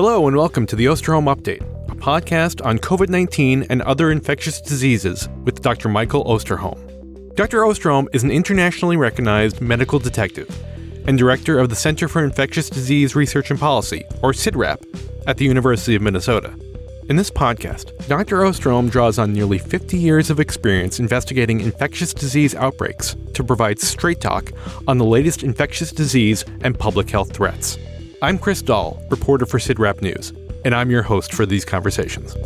Hello, and welcome to the Osterholm Update, a podcast on COVID 19 and other infectious diseases with Dr. Michael Osterholm. Dr. Osterholm is an internationally recognized medical detective and director of the Center for Infectious Disease Research and Policy, or CIDRAP, at the University of Minnesota. In this podcast, Dr. Osterholm draws on nearly 50 years of experience investigating infectious disease outbreaks to provide straight talk on the latest infectious disease and public health threats. I'm Chris Dall, reporter for CIDRAP News, and I'm your host for these conversations.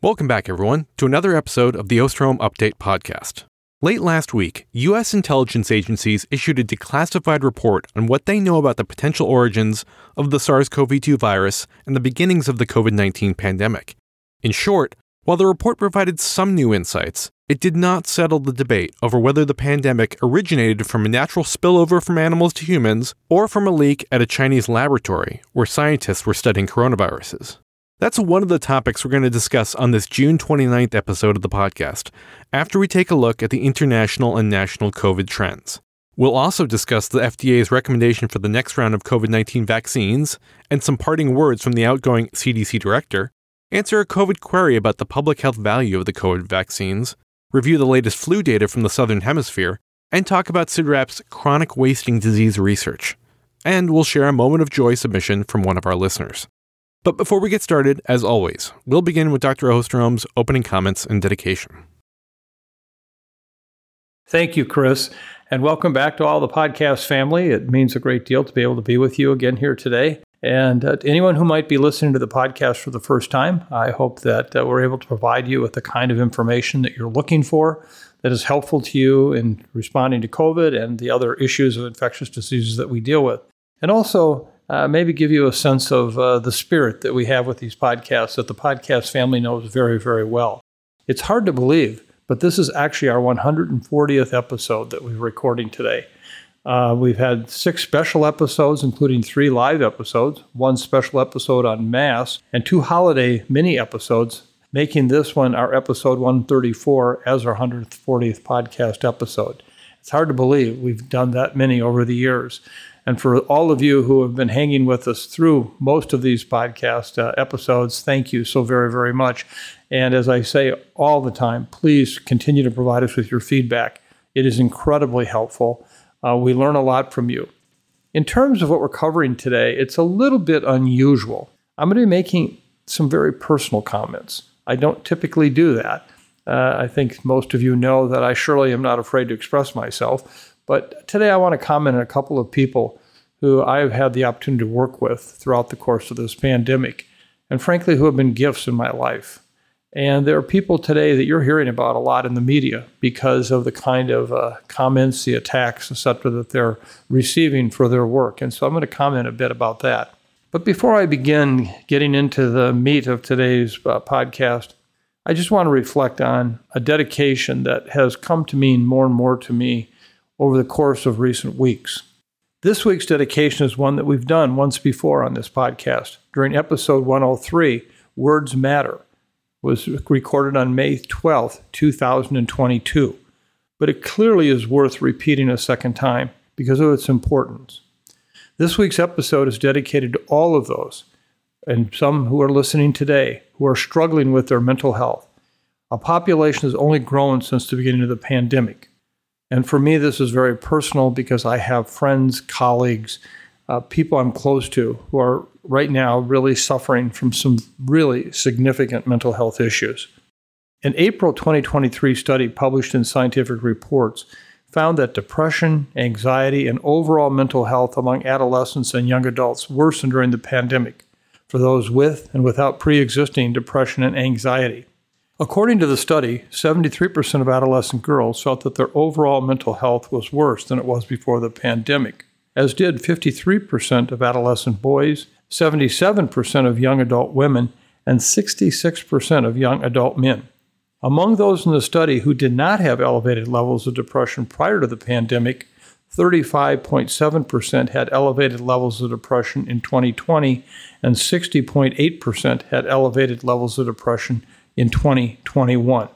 Welcome back, everyone, to another episode of the Osterholm Update podcast. Late last week, U.S. intelligence agencies issued a declassified report on what they know about the potential origins of the SARS CoV 2 virus and the beginnings of the COVID 19 pandemic. In short, while the report provided some new insights, it did not settle the debate over whether the pandemic originated from a natural spillover from animals to humans or from a leak at a Chinese laboratory where scientists were studying coronaviruses. That's one of the topics we're going to discuss on this June 29th episode of the podcast, after we take a look at the international and national COVID trends. We'll also discuss the FDA's recommendation for the next round of COVID 19 vaccines and some parting words from the outgoing CDC director, answer a COVID query about the public health value of the COVID vaccines, review the latest flu data from the Southern Hemisphere, and talk about CIDRAP's chronic wasting disease research. And we'll share a moment of joy submission from one of our listeners. But before we get started, as always, we'll begin with Dr. Osterholm's opening comments and dedication. Thank you, Chris, and welcome back to all the podcast family. It means a great deal to be able to be with you again here today. And uh, anyone who might be listening to the podcast for the first time, I hope that uh, we're able to provide you with the kind of information that you're looking for that is helpful to you in responding to COVID and the other issues of infectious diseases that we deal with. And also, uh, maybe give you a sense of uh, the spirit that we have with these podcasts that the podcast family knows very, very well. It's hard to believe, but this is actually our 140th episode that we're recording today. Uh, we've had six special episodes, including three live episodes, one special episode on mass, and two holiday mini episodes, making this one our episode 134 as our 140th podcast episode. It's hard to believe we've done that many over the years. And for all of you who have been hanging with us through most of these podcast uh, episodes, thank you so very, very much. And as I say all the time, please continue to provide us with your feedback. It is incredibly helpful. Uh, we learn a lot from you. In terms of what we're covering today, it's a little bit unusual. I'm going to be making some very personal comments. I don't typically do that. Uh, I think most of you know that I surely am not afraid to express myself. But today I want to comment on a couple of people who I've had the opportunity to work with throughout the course of this pandemic, and frankly, who have been gifts in my life. And there are people today that you're hearing about a lot in the media because of the kind of uh, comments, the attacks, etc., that they're receiving for their work. And so I'm going to comment a bit about that. But before I begin getting into the meat of today's uh, podcast, I just want to reflect on a dedication that has come to mean more and more to me over the course of recent weeks. This week's dedication is one that we've done once before on this podcast. During episode 103, Words Matter was recorded on May 12, 2022. But it clearly is worth repeating a second time because of its importance. This week's episode is dedicated to all of those, and some who are listening today, who are struggling with their mental health. A population has only grown since the beginning of the pandemic. And for me, this is very personal because I have friends, colleagues, uh, people I'm close to who are right now really suffering from some really significant mental health issues. An April 2023 study published in Scientific Reports found that depression, anxiety, and overall mental health among adolescents and young adults worsened during the pandemic for those with and without pre existing depression and anxiety. According to the study, 73% of adolescent girls felt that their overall mental health was worse than it was before the pandemic, as did 53% of adolescent boys, 77% of young adult women, and 66% of young adult men. Among those in the study who did not have elevated levels of depression prior to the pandemic, 35.7% had elevated levels of depression in 2020, and 60.8% had elevated levels of depression in 2021.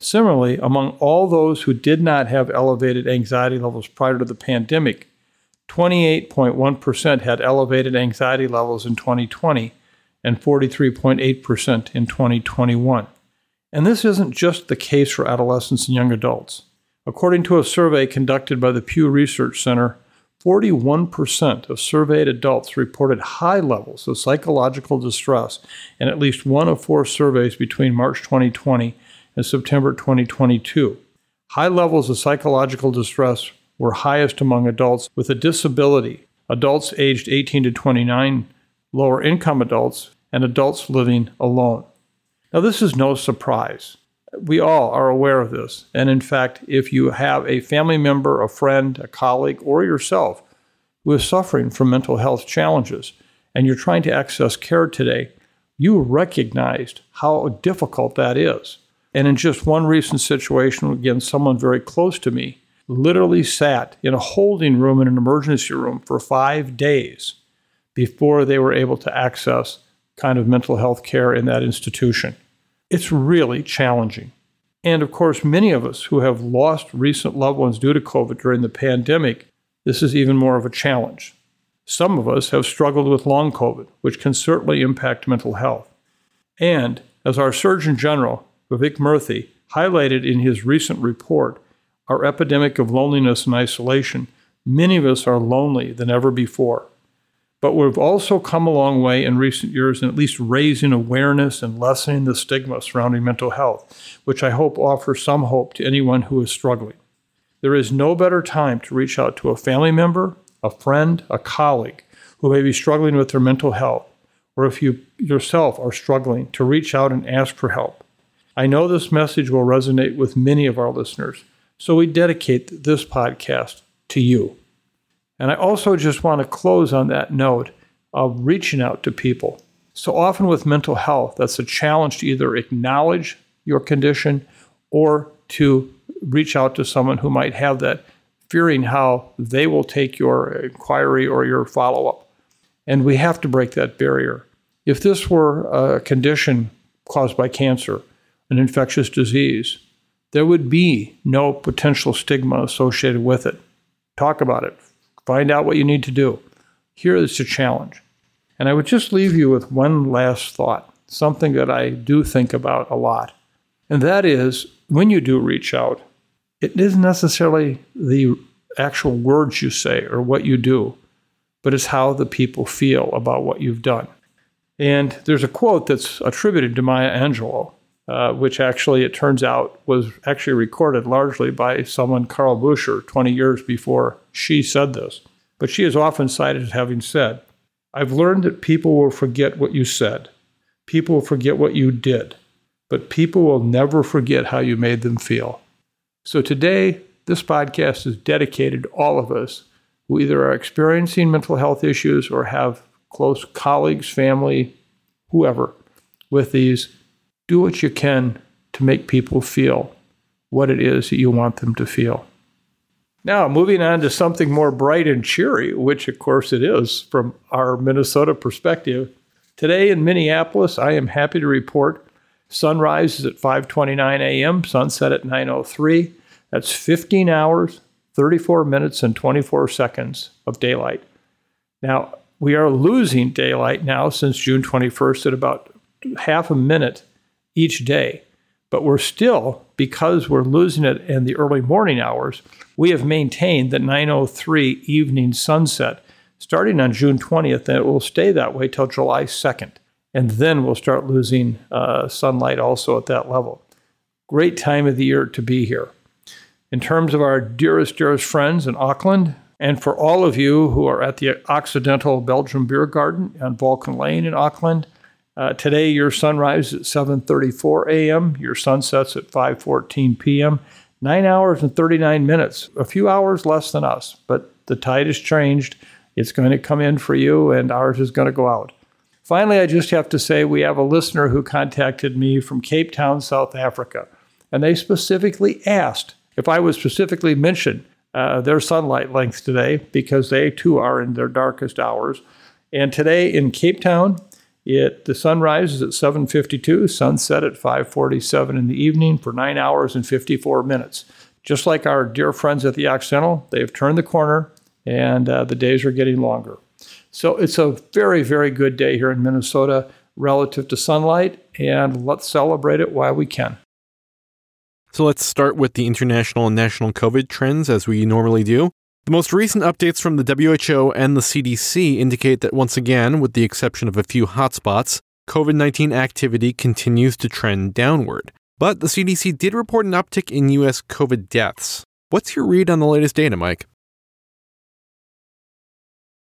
Similarly, among all those who did not have elevated anxiety levels prior to the pandemic, 28.1% had elevated anxiety levels in 2020 and 43.8% in 2021. And this isn't just the case for adolescents and young adults. According to a survey conducted by the Pew Research Center, 41% of surveyed adults reported high levels of psychological distress in at least one of four surveys between March 2020 and September 2022. High levels of psychological distress were highest among adults with a disability, adults aged 18 to 29, lower income adults, and adults living alone. Now, this is no surprise. We all are aware of this. And in fact, if you have a family member, a friend, a colleague, or yourself who is suffering from mental health challenges and you're trying to access care today, you recognized how difficult that is. And in just one recent situation, again, someone very close to me literally sat in a holding room in an emergency room for five days before they were able to access kind of mental health care in that institution. It's really challenging. And of course, many of us who have lost recent loved ones due to COVID during the pandemic, this is even more of a challenge. Some of us have struggled with long COVID, which can certainly impact mental health. And as our Surgeon General, Vivek Murthy, highlighted in his recent report, our epidemic of loneliness and isolation, many of us are lonely than ever before. But we've also come a long way in recent years in at least raising awareness and lessening the stigma surrounding mental health, which I hope offers some hope to anyone who is struggling. There is no better time to reach out to a family member, a friend, a colleague who may be struggling with their mental health, or if you yourself are struggling, to reach out and ask for help. I know this message will resonate with many of our listeners, so we dedicate this podcast to you. And I also just want to close on that note of reaching out to people. So often with mental health, that's a challenge to either acknowledge your condition or to reach out to someone who might have that, fearing how they will take your inquiry or your follow up. And we have to break that barrier. If this were a condition caused by cancer, an infectious disease, there would be no potential stigma associated with it. Talk about it, Find out what you need to do. Here is a challenge. And I would just leave you with one last thought, something that I do think about a lot. And that is when you do reach out, it isn't necessarily the actual words you say or what you do, but it's how the people feel about what you've done. And there's a quote that's attributed to Maya Angelou, uh, which actually, it turns out, was actually recorded largely by someone, Carl Buehner, 20 years before she said this. But she is often cited as having said, I've learned that people will forget what you said, people will forget what you did, but people will never forget how you made them feel. So today, this podcast is dedicated to all of us who either are experiencing mental health issues or have close colleagues, family, whoever with these do what you can to make people feel what it is that you want them to feel. Now, moving on to something more bright and cheery, which of course it is from our Minnesota perspective. Today in Minneapolis, I am happy to report sunrise is at 5:29 a.m., sunset at 9:03. That's 15 hours, 34 minutes and 24 seconds of daylight. Now, we are losing daylight now since June 21st at about half a minute each day. But we're still, because we're losing it in the early morning hours, we have maintained the 903 evening sunset starting on June 20th, and it will stay that way till July 2nd. And then we'll start losing uh, sunlight also at that level. Great time of the year to be here. In terms of our dearest, dearest friends in Auckland, and for all of you who are at the Occidental Belgium Beer Garden on Vulcan Lane in Auckland, uh, today, your sunrise is at 7:34 a.m. Your sunsets at 5:14 p.m. Nine hours and 39 minutes. A few hours less than us, but the tide has changed. It's going to come in for you, and ours is going to go out. Finally, I just have to say we have a listener who contacted me from Cape Town, South Africa, and they specifically asked if I would specifically mention uh, their sunlight length today because they too are in their darkest hours. And today in Cape Town, it the sunrise is at 7:52, sunset at 5:47 in the evening for 9 hours and 54 minutes. Just like our dear friends at the Occidental, they have turned the corner. and uh, the days are getting longer. So it's a very, very good day here in Minnesota relative to sunlight, and let's celebrate it while we can. So let's start with the international and national COVID trends as we normally do. The most recent updates from the WHO and the CDC indicate that once again, with the exception of a few hotspots, COVID 19 activity continues to trend downward. But the CDC did report an uptick in U.S. COVID deaths. What's your read on the latest data, Mike?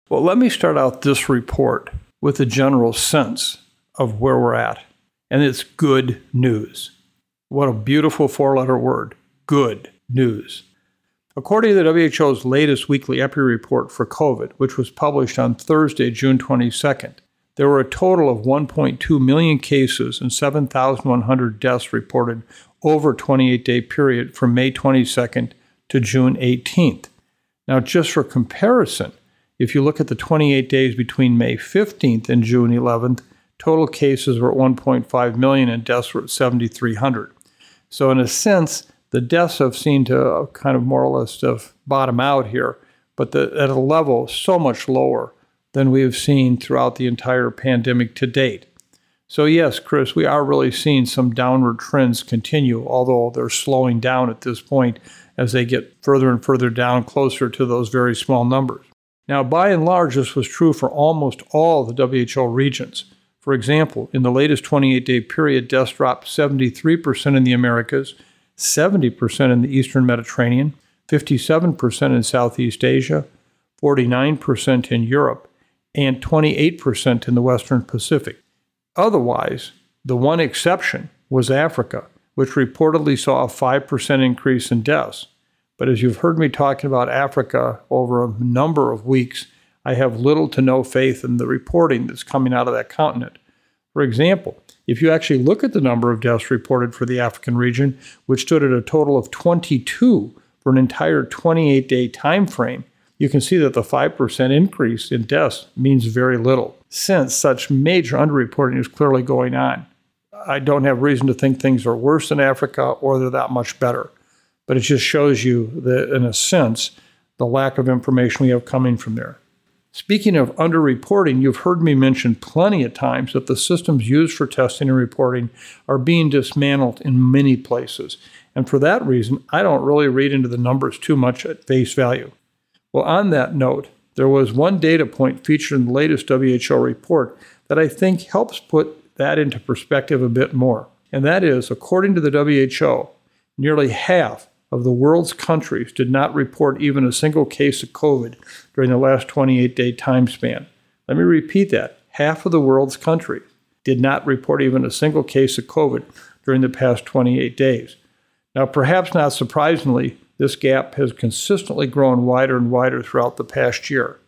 Well, let me start out this report with a general sense of where we're at. And it's good news. What a beautiful four letter word good news. According to the WHO's latest weekly EPI report for COVID, which was published on Thursday, June 22nd, there were a total of 1.2 million cases and 7,100 deaths reported over a 28 day period from May 22nd to June 18th. Now, just for comparison, if you look at the 28 days between May 15th and June 11th, total cases were at 1.5 million and deaths were at 7,300. So, in a sense, the deaths have seemed to uh, kind of more or less have bottom out here, but the, at a level so much lower than we have seen throughout the entire pandemic to date. So, yes, Chris, we are really seeing some downward trends continue, although they're slowing down at this point as they get further and further down, closer to those very small numbers. Now, by and large, this was true for almost all the WHO regions. For example, in the latest 28 day period, deaths dropped 73% in the Americas, 70% in the Eastern Mediterranean, 57% in Southeast Asia, 49% in Europe, and 28% in the Western Pacific. Otherwise, the one exception was Africa, which reportedly saw a 5% increase in deaths. But as you've heard me talking about Africa over a number of weeks, I have little to no faith in the reporting that's coming out of that continent. For example, if you actually look at the number of deaths reported for the African region, which stood at a total of 22 for an entire 28 day time frame, you can see that the 5% increase in deaths means very little, since such major underreporting is clearly going on. I don't have reason to think things are worse in Africa or they're that much better but it just shows you that, in a sense, the lack of information we have coming from there. Speaking of underreporting, you've heard me mention plenty of times that the systems used for testing and reporting are being dismantled in many places. And for that reason, I don't really read into the numbers too much at face value. Well, on that note, there was one data point featured in the latest WHO report that I think helps put that into perspective a bit more. And that is, according to the WHO, nearly half of the world's countries did not report even a single case of COVID during the last 28 day time span. Let me repeat that. Half of the world's countries did not report even a single case of COVID during the past 28 days. Now, perhaps not surprisingly, this gap has consistently grown wider and wider throughout the past year.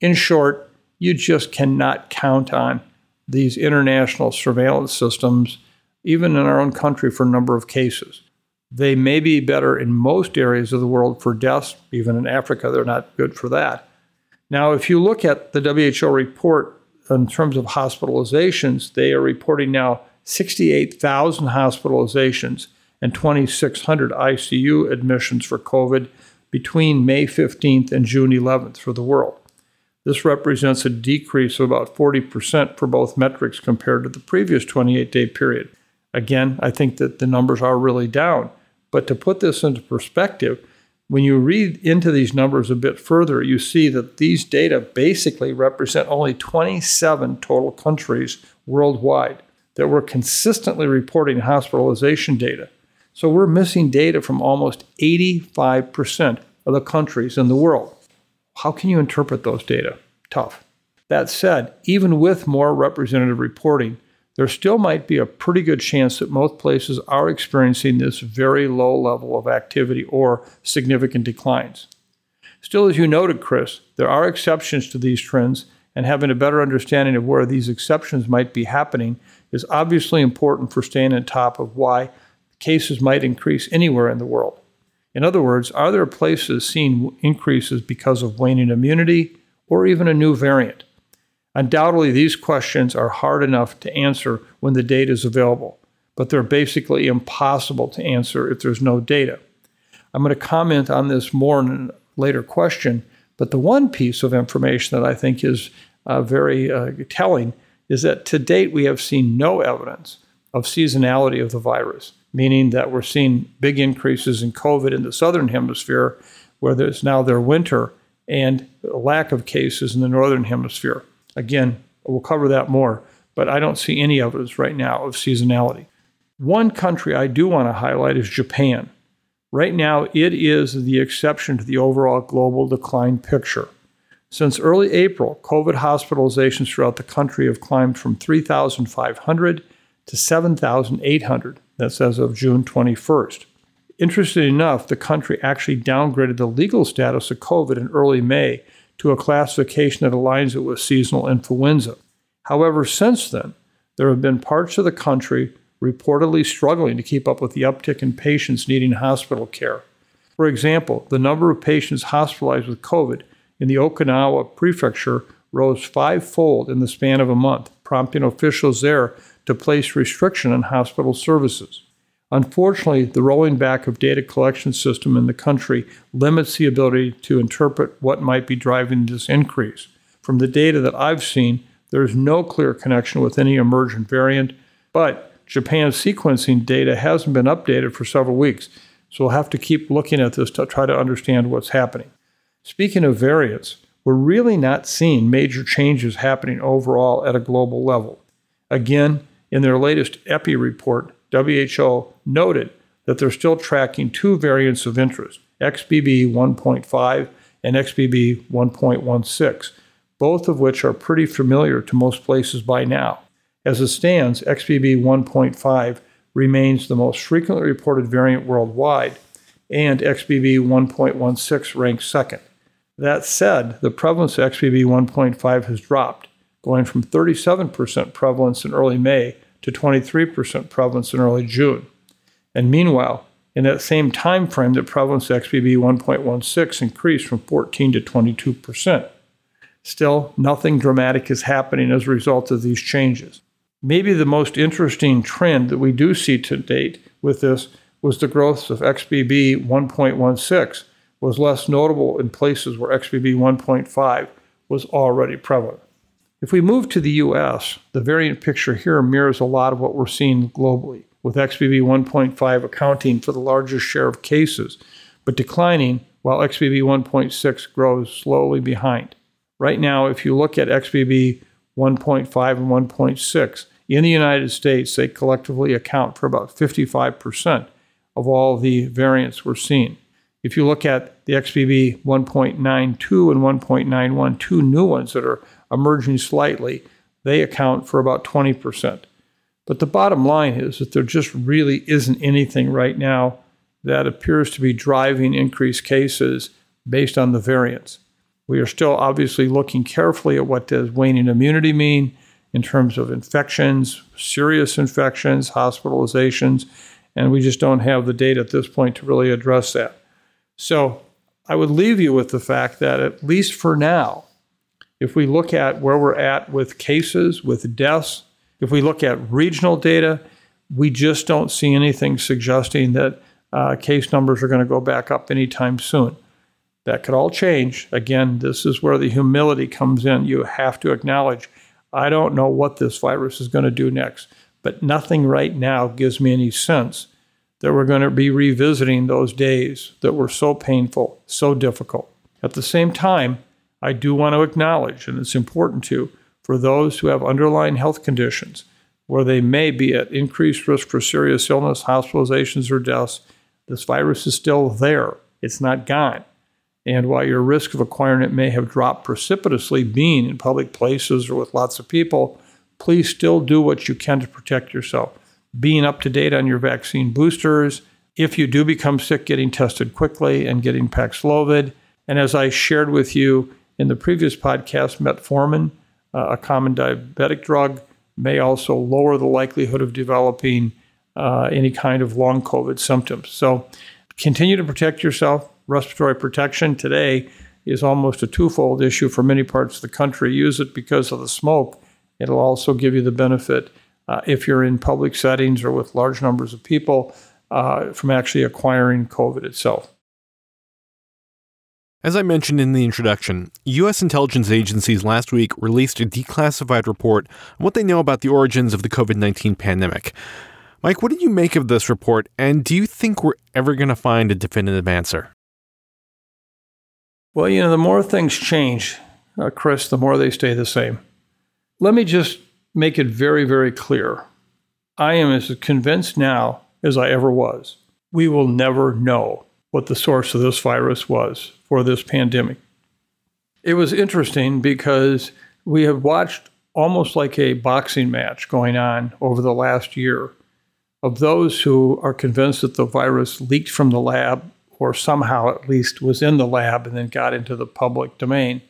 In short, you just cannot count on these international surveillance systems, even in our own country, for a number of cases. They may be better in most areas of the world for deaths, even in Africa, they're not good for that. Now, if you look at the WHO report in terms of hospitalizations, they are reporting now 68,000 hospitalizations and 2,600 ICU admissions for COVID between May 15th and June 11th for the world. This represents a decrease of about 40% for both metrics compared to the previous 28 day period. Again, I think that the numbers are really down. But to put this into perspective, when you read into these numbers a bit further, you see that these data basically represent only 27 total countries worldwide that were consistently reporting hospitalization data. So we're missing data from almost 85% of the countries in the world. How can you interpret those data? Tough. That said, even with more representative reporting, there still might be a pretty good chance that most places are experiencing this very low level of activity or significant declines. Still, as you noted, Chris, there are exceptions to these trends, and having a better understanding of where these exceptions might be happening is obviously important for staying on top of why cases might increase anywhere in the world. In other words, are there places seeing increases because of waning immunity or even a new variant? Undoubtedly, these questions are hard enough to answer when the data is available, but they're basically impossible to answer if there's no data. I'm going to comment on this more in a later question, But the one piece of information that I think is uh, very uh, telling is that to date we have seen no evidence of seasonality of the virus, meaning that we're seeing big increases in COVID in the southern hemisphere, where there's now their winter, and a lack of cases in the northern hemisphere. Again, we'll cover that more, but I don't see any evidence right now of seasonality. One country I do want to highlight is Japan. Right now, it is the exception to the overall global decline picture. Since early April, COVID hospitalizations throughout the country have climbed from 3,500 to 7,800. That's as of June 21st. Interestingly enough, the country actually downgraded the legal status of COVID in early May to a classification that aligns it with seasonal influenza. However, since then, there have been parts of the country reportedly struggling to keep up with the uptick in patients needing hospital care. For example, the number of patients hospitalized with COVID in the Okinawa prefecture rose fivefold in the span of a month, prompting officials there to place restriction on hospital services. Unfortunately, the rolling back of data collection system in the country limits the ability to interpret what might be driving this increase. From the data that I've seen, there is no clear connection with any emergent variant, but Japan's sequencing data hasn't been updated for several weeks, so we'll have to keep looking at this to try to understand what's happening. Speaking of variants, we're really not seeing major changes happening overall at a global level. Again, in their latest EPI report, WHO noted that they're still tracking two variants of interest, XBB 1.5 and XBB 1.16, both of which are pretty familiar to most places by now. As it stands, XBB 1.5 remains the most frequently reported variant worldwide, and XBB 1.16 ranks second. That said, the prevalence of XBB 1.5 has dropped, going from 37% prevalence in early May to 23% prevalence in early June. And meanwhile, in that same time frame, the prevalence of XBB 1.16 increased from 14 to 22%. Still, nothing dramatic is happening as a result of these changes. Maybe the most interesting trend that we do see to date with this was the growth of XBB 1.16 was less notable in places where XBB 1.5 was already prevalent. If we move to the US, the variant picture here mirrors a lot of what we're seeing globally, with XBB 1.5 accounting for the largest share of cases, but declining while XBB 1.6 grows slowly behind. Right now, if you look at XBB 1.5 and 1.6, in the United States, they collectively account for about 55% of all the variants we're seeing. If you look at the XBB 1.92 and 1.91, two new ones that are emerging slightly, they account for about 20%. But the bottom line is that there just really isn't anything right now that appears to be driving increased cases based on the variants. We are still obviously looking carefully at what does waning immunity mean in terms of infections, serious infections, hospitalizations, and we just don't have the data at this point to really address that. So I would leave you with the fact that, at least for now, if we look at where we're at with cases, with deaths, if we look at regional data, we just don't see anything suggesting that uh, case numbers are going to go back up anytime soon. That could all change. Again, this is where the humility comes in. You have to acknowledge I don't know what this virus is going to do next, but nothing right now gives me any sense that we're going to be revisiting those days that were so painful, so difficult. At the same time, I do want to acknowledge, and it's important to, for those who have underlying health conditions where they may be at increased risk for serious illness, hospitalizations, or deaths, this virus is still there. It's not gone. And while your risk of acquiring it may have dropped precipitously being in public places or with lots of people, please still do what you can to protect yourself. Being up to date on your vaccine boosters, if you do become sick, getting tested quickly and getting Paxlovid. And as I shared with you in the previous podcast, metformin, uh, a common diabetic drug, may also lower the likelihood of developing uh, any kind of long COVID symptoms. So continue to protect yourself respiratory protection today is almost a twofold issue for many parts of the country. Use it because of the smoke. It'll also give you the benefit uh, if you're in public settings or with large numbers of people uh, from actually acquiring COVID itself. As I mentioned in the introduction, U.S. intelligence agencies last week released a declassified report on what they know about the origins of the COVID 19 pandemic. Mike, what did you make of this report, and do you think we're ever going to find a definitive answer? Well, you know, the more things change, uh, Chris, the more they stay the same. Let me just make it very, very clear. I am as convinced now as I ever was. We will never know what the source of this virus was for this pandemic. It was interesting because we have watched almost like a boxing match going on over the last year of those who are convinced that the virus leaked from the lab or somehow at least was in the lab and then got into the public domain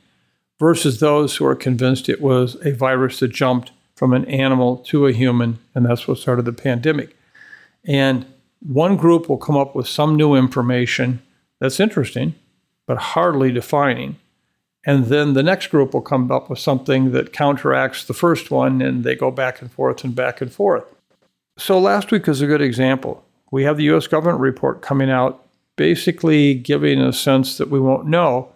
versus those who are convinced it was a virus that jumped from an animal to a human and that's what started the pandemic. And one group will come up with some new information that's interesting, but hardly defining. And then the next group will come up with something that counteracts the first one, and they go back and forth and back and forth. So last week is a good example. We have the US government report coming out, basically giving a sense that we won't know.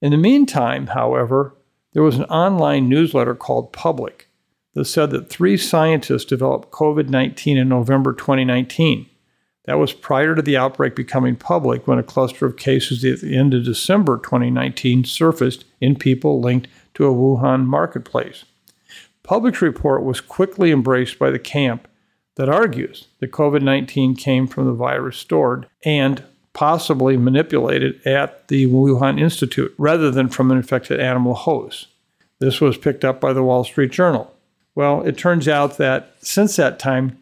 In the meantime, however, there was an online newsletter called Public that said that three scientists developed COVID 19 in November 2019. That was prior to the outbreak becoming public when a cluster of cases at the end of December 2019 surfaced in people linked to a Wuhan marketplace. Public's report was quickly embraced by the camp that argues that COVID 19 came from the virus stored and possibly manipulated at the Wuhan Institute rather than from an infected animal host. This was picked up by the Wall Street Journal. Well, it turns out that since that time,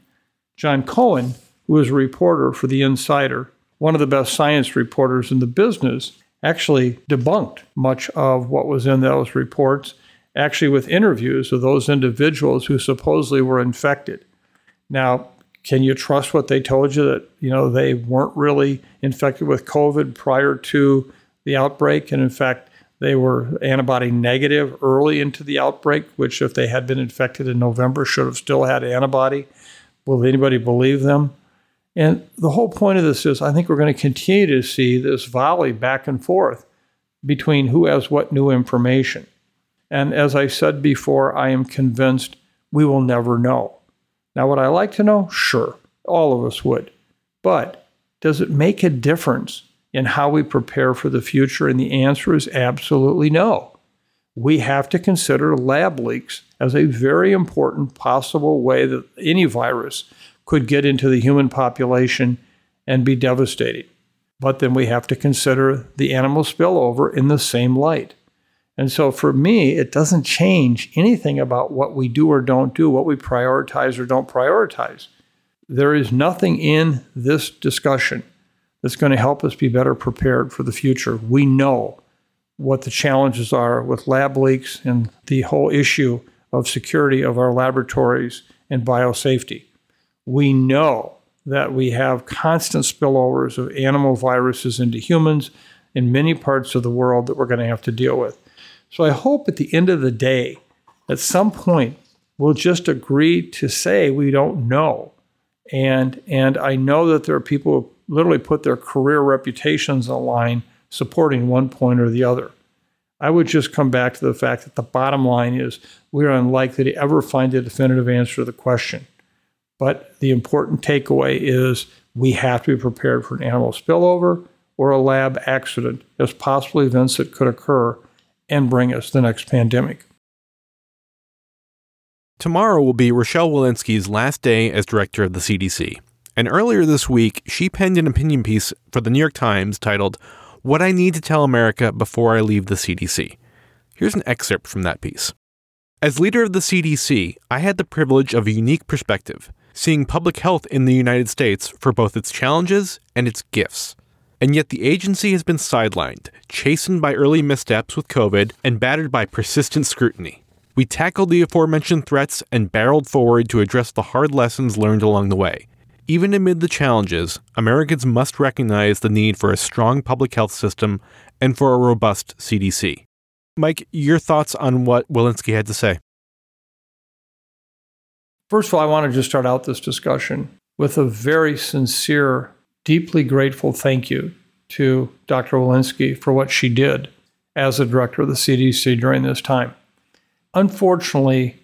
John Cohen who was a reporter for The Insider, one of the best science reporters in the business, actually debunked much of what was in those reports, actually, with interviews of those individuals who supposedly were infected. Now, can you trust what they told you that you know they weren't really infected with COVID prior to the outbreak, and in fact they were antibody negative early into the outbreak, which if they had been infected in November should have still had antibody. Will anybody believe them? And the whole point of this is I think we're going to continue to see this volley back and forth between who has what new information. And as I said before, I am convinced we will never know. Now, would I like to know? Sure, all of us would. But does it make a difference in how we prepare for the future? And the answer is absolutely no. We have to consider lab leaks as a very important possible way that any virus could get into the human population and be devastating. But then we have to consider the animal spillover in the same light. And so for me, it doesn't change anything about what we do or don't do, what we prioritize or don't prioritize. There is nothing in this discussion that's going to help us be better prepared for the future. We know what the challenges are with lab leaks and the whole issue of security of our laboratories and biosafety we know that we have constant spillovers of animal viruses into humans in many parts of the world that we're going to have to deal with. So I hope at the end of the day, at some point, we'll just agree to say we don't know. And, and I know that there are people who literally put their career reputations on the line supporting one point or the other. I would just come back to the fact that the bottom line is we are unlikely to ever find a definitive answer to the question. But the important takeaway is we have to be prepared for an animal spillover or a lab accident as possible events that could occur and bring us the next pandemic. Tomorrow will be Rochelle Walensky's last day as director of the CDC. And earlier this week, she penned an opinion piece for the New York Times titled, What I Need to Tell America Before I Leave the CDC. Here's an excerpt from that piece. As leader of the CDC, I had the privilege of a unique perspective seeing public health in the United States for both its challenges and its gifts. And yet the agency has been sidelined, chastened by early missteps with COVID, and battered by persistent scrutiny. We tackled the aforementioned threats and barreled forward to address the hard lessons learned along the way. Even amid the challenges, Americans must recognize the need for a strong public health system and for a robust CDC. Mike, your thoughts on what Walensky had to say? First of all, I want to just start out this discussion with a very sincere, deeply grateful thank you to Dr. Walensky for what she did as the director of the CDC during this time. Unfortunately,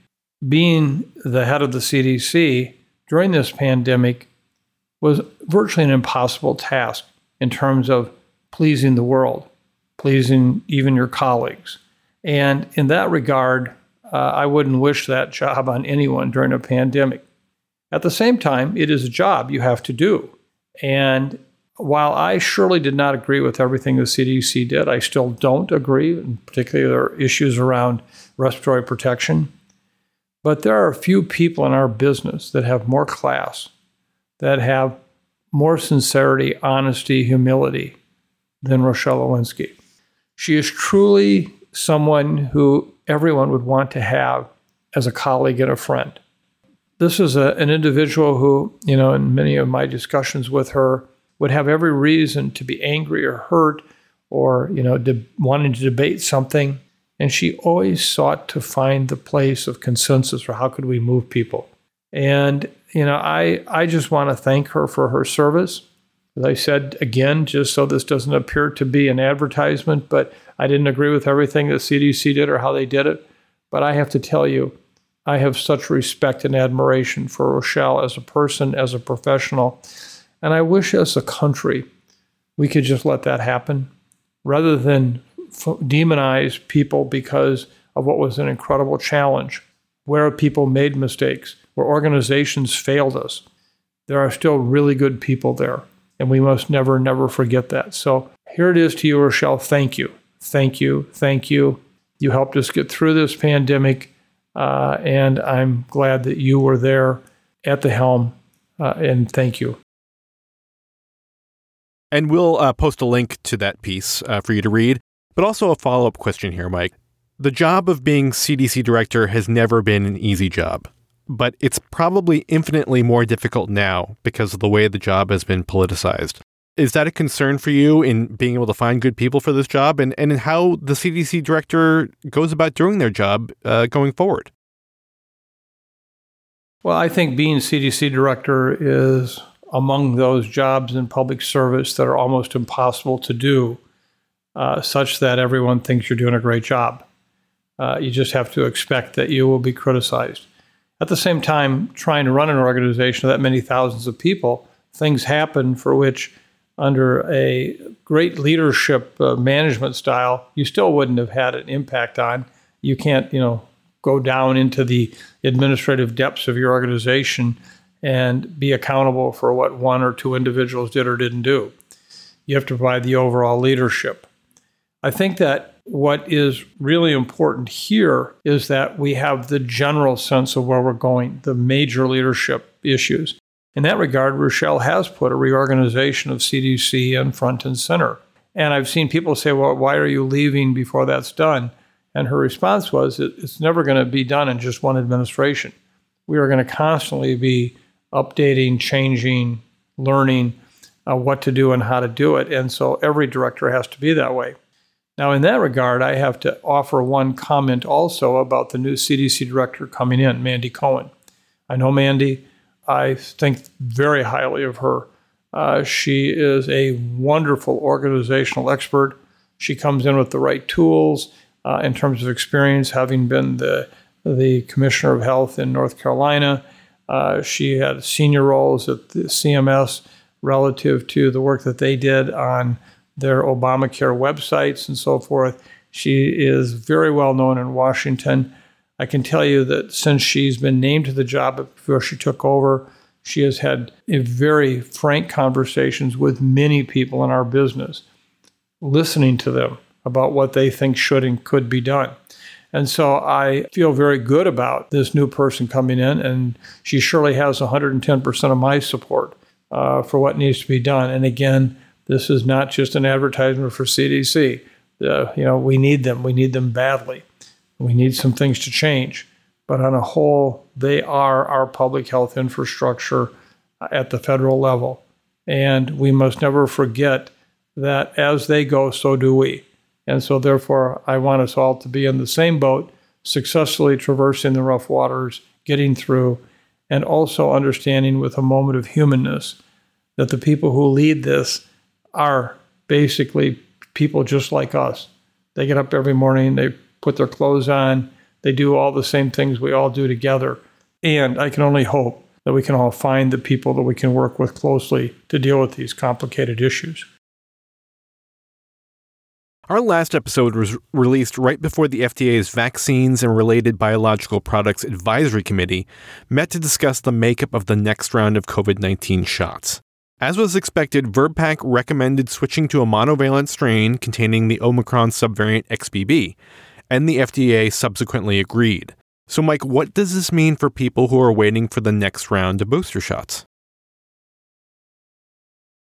being the head of the CDC during this pandemic was virtually an impossible task in terms of pleasing the world, pleasing even your colleagues. And in that regard, uh, I wouldn't wish that job on anyone during a pandemic. At the same time, it is a job you have to do. And while I surely did not agree with everything the CDC did, I still don't agree, and particularly there are issues around respiratory protection. But there are a few people in our business that have more class, that have more sincerity, honesty, humility than Rochelle Walensky. She is truly someone who everyone would want to have as a colleague and a friend. This is a, an individual who, you know, in many of my discussions with her, would have every reason to be angry or hurt or, you know, de- wanting to debate something. And she always sought to find the place of consensus for how could we move people. And, you know, I, I just want to thank her for her service. As I said again, just so this doesn't appear to be an advertisement, but I didn't agree with everything the CDC did or how they did it. But I have to tell you, I have such respect and admiration for Rochelle as a person, as a professional. And I wish as a country we could just let that happen rather than f- demonize people because of what was an incredible challenge, where people made mistakes, where organizations failed us. There are still really good people there, and we must never, never forget that. So here it is to you, Rochelle. Thank you. Thank you. Thank you. You helped us get through this pandemic, uh, and I'm glad that you were there at the helm, uh, and thank you. And we'll uh, post a link to that piece uh, for you to read. But also a follow up question here, Mike. The job of being CDC director has never been an easy job, but it's probably infinitely more difficult now because of the way the job has been politicized. Is that a concern for you in being able to find good people for this job and, and how the CDC director goes about doing their job uh, going forward? Well, I think being CDC director is among those jobs in public service that are almost impossible to do, uh, such that everyone thinks you're doing a great job. Uh, you just have to expect that you will be criticized. At the same time, trying to run an organization of that many thousands of people, things happen for which, under a great leadership uh, management style, you still wouldn't have had an impact on. You can't, you know, go down into the administrative depths of your organization and be accountable for what one or two individuals did or didn't do. You have to provide the overall leadership. I think that what is really important here is that we have the general sense of where we're going, the major leadership issues. In that regard, Rochelle has put a reorganization of CDC in front and center. And I've seen people say, well, why are you leaving before that's done? And her response was, it's never going to be done in just one administration. We are going to constantly be updating, changing, learning uh, what to do and how to do it. And so every director has to be that way. Now, in that regard, I have to offer one comment also about the new CDC director coming in, Mandy Cohen. I know Mandy. I think very highly of her. Uh, she is a wonderful organizational expert. She comes in with the right tools uh, in terms of experience, having been the the commissioner of health in North Carolina, uh, she had senior roles at the CMS relative to the work that they did on their Obamacare websites and so forth. She is very well known in Washington. I can tell you that since she's been named to the job before she took over, she has had very frank conversations with many people in our business, listening to them about what they think should and could be done. And so I feel very good about this new person coming in, and she surely has 110% of my support uh, for what needs to be done. And again, this is not just an advertisement for CDC. Uh, you know, we need them. We need them badly. We need some things to change. But on a whole, they are our public health infrastructure uh, at the federal level. And we must never forget that as they go, so do we. And so, therefore, I want us all to be in the same boat, successfully traversing the rough waters, getting through, and also understanding with a moment of humanness that the people who lead this are basically people just like us. They get up every morning, they put their clothes on, they do all the same things we all do together. And I can only hope that we can all find the people that we can work with closely to deal with these complicated issues. Our last episode was released right before the FDA's Vaccines and Related Biological Products Advisory Committee met to discuss the makeup of the next round of COVID 19 shots. As was expected, VRBPAC recommended switching to a monovalent strain containing the Omicron subvariant XBB, and the FDA subsequently agreed. So, Mike, what does this mean for people who are waiting for the next round of booster shots?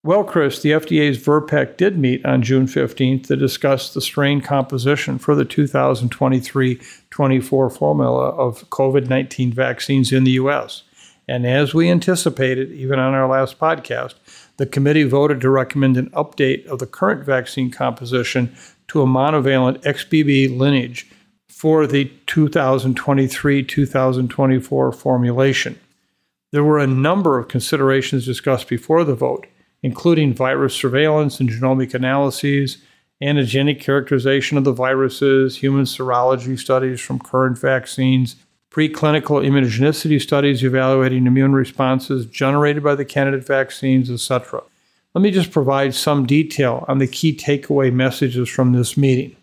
Well, Chris, the FDA's VRBPAC did meet on June 15th to discuss the strain composition for the 2023 24 formula of COVID 19 vaccines in the U.S. And as we anticipated, even on our last podcast, the committee voted to recommend an update of the current vaccine composition to a monovalent XBB lineage for the 2023 2024 formulation. There were a number of considerations discussed before the vote including virus surveillance and genomic analyses, antigenic characterization of the viruses, human serology studies from current vaccines, preclinical immunogenicity studies evaluating immune responses generated by the candidate vaccines, etc. Let me just provide some detail on the key takeaway messages from this meeting.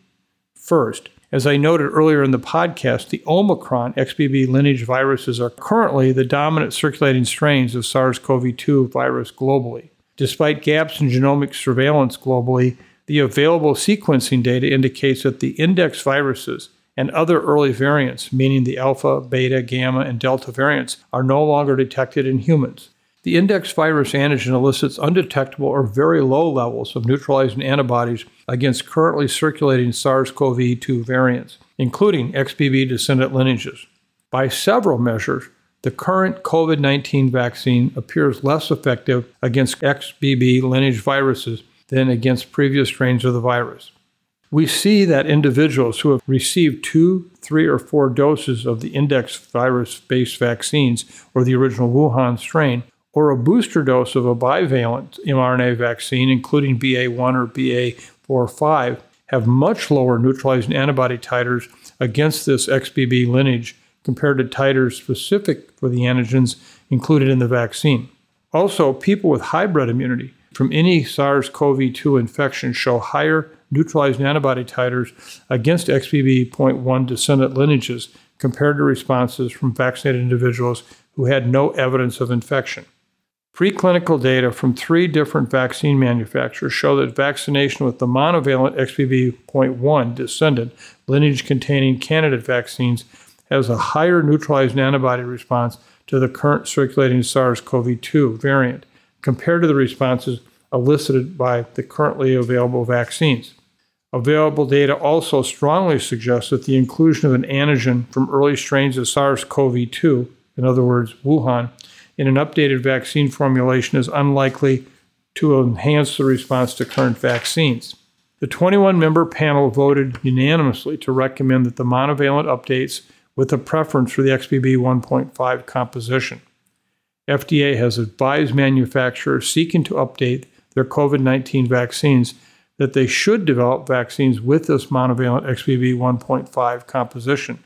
First, as I noted earlier in the podcast, the Omicron XBB lineage viruses are currently the dominant circulating strains of SARS CoV 2 virus globally. Despite gaps in genomic surveillance globally, the available sequencing data indicates that the index viruses and other early variants, meaning the alpha, beta, gamma, and delta variants, are no longer detected in humans. The index virus antigen elicits undetectable or very low levels of neutralizing antibodies against currently circulating SARS CoV 2 variants, including XBB descendant lineages. By several measures, the current COVID 19 vaccine appears less effective against XBB lineage viruses than against previous strains of the virus. We see that individuals who have received two, three, or four doses of the index virus based vaccines or the original Wuhan strain, or a booster dose of a bivalent mRNA vaccine, including BA1 or BA45, have much lower neutralizing antibody titers against this XBB lineage compared to titers specific for the antigens included in the vaccine. Also, people with hybrid immunity from any SARS CoV 2 infection show higher neutralizing antibody titers against XBB.1 descendant lineages compared to responses from vaccinated individuals who had no evidence of infection. Preclinical data from three different vaccine manufacturers show that vaccination with the monovalent XBB.1 descendant lineage containing candidate vaccines has a higher neutralizing antibody response to the current circulating SARS CoV 2 variant compared to the responses elicited by the currently available vaccines. Available data also strongly suggests that the inclusion of an antigen from early strains of SARS CoV 2, in other words, Wuhan, in an updated vaccine formulation is unlikely to enhance the response to current vaccines. The 21 member panel voted unanimously to recommend that the monovalent updates with a preference for the XBB 1.5 composition. FDA has advised manufacturers seeking to update their COVID 19 vaccines that they should develop vaccines with this monovalent XBB 1.5 composition.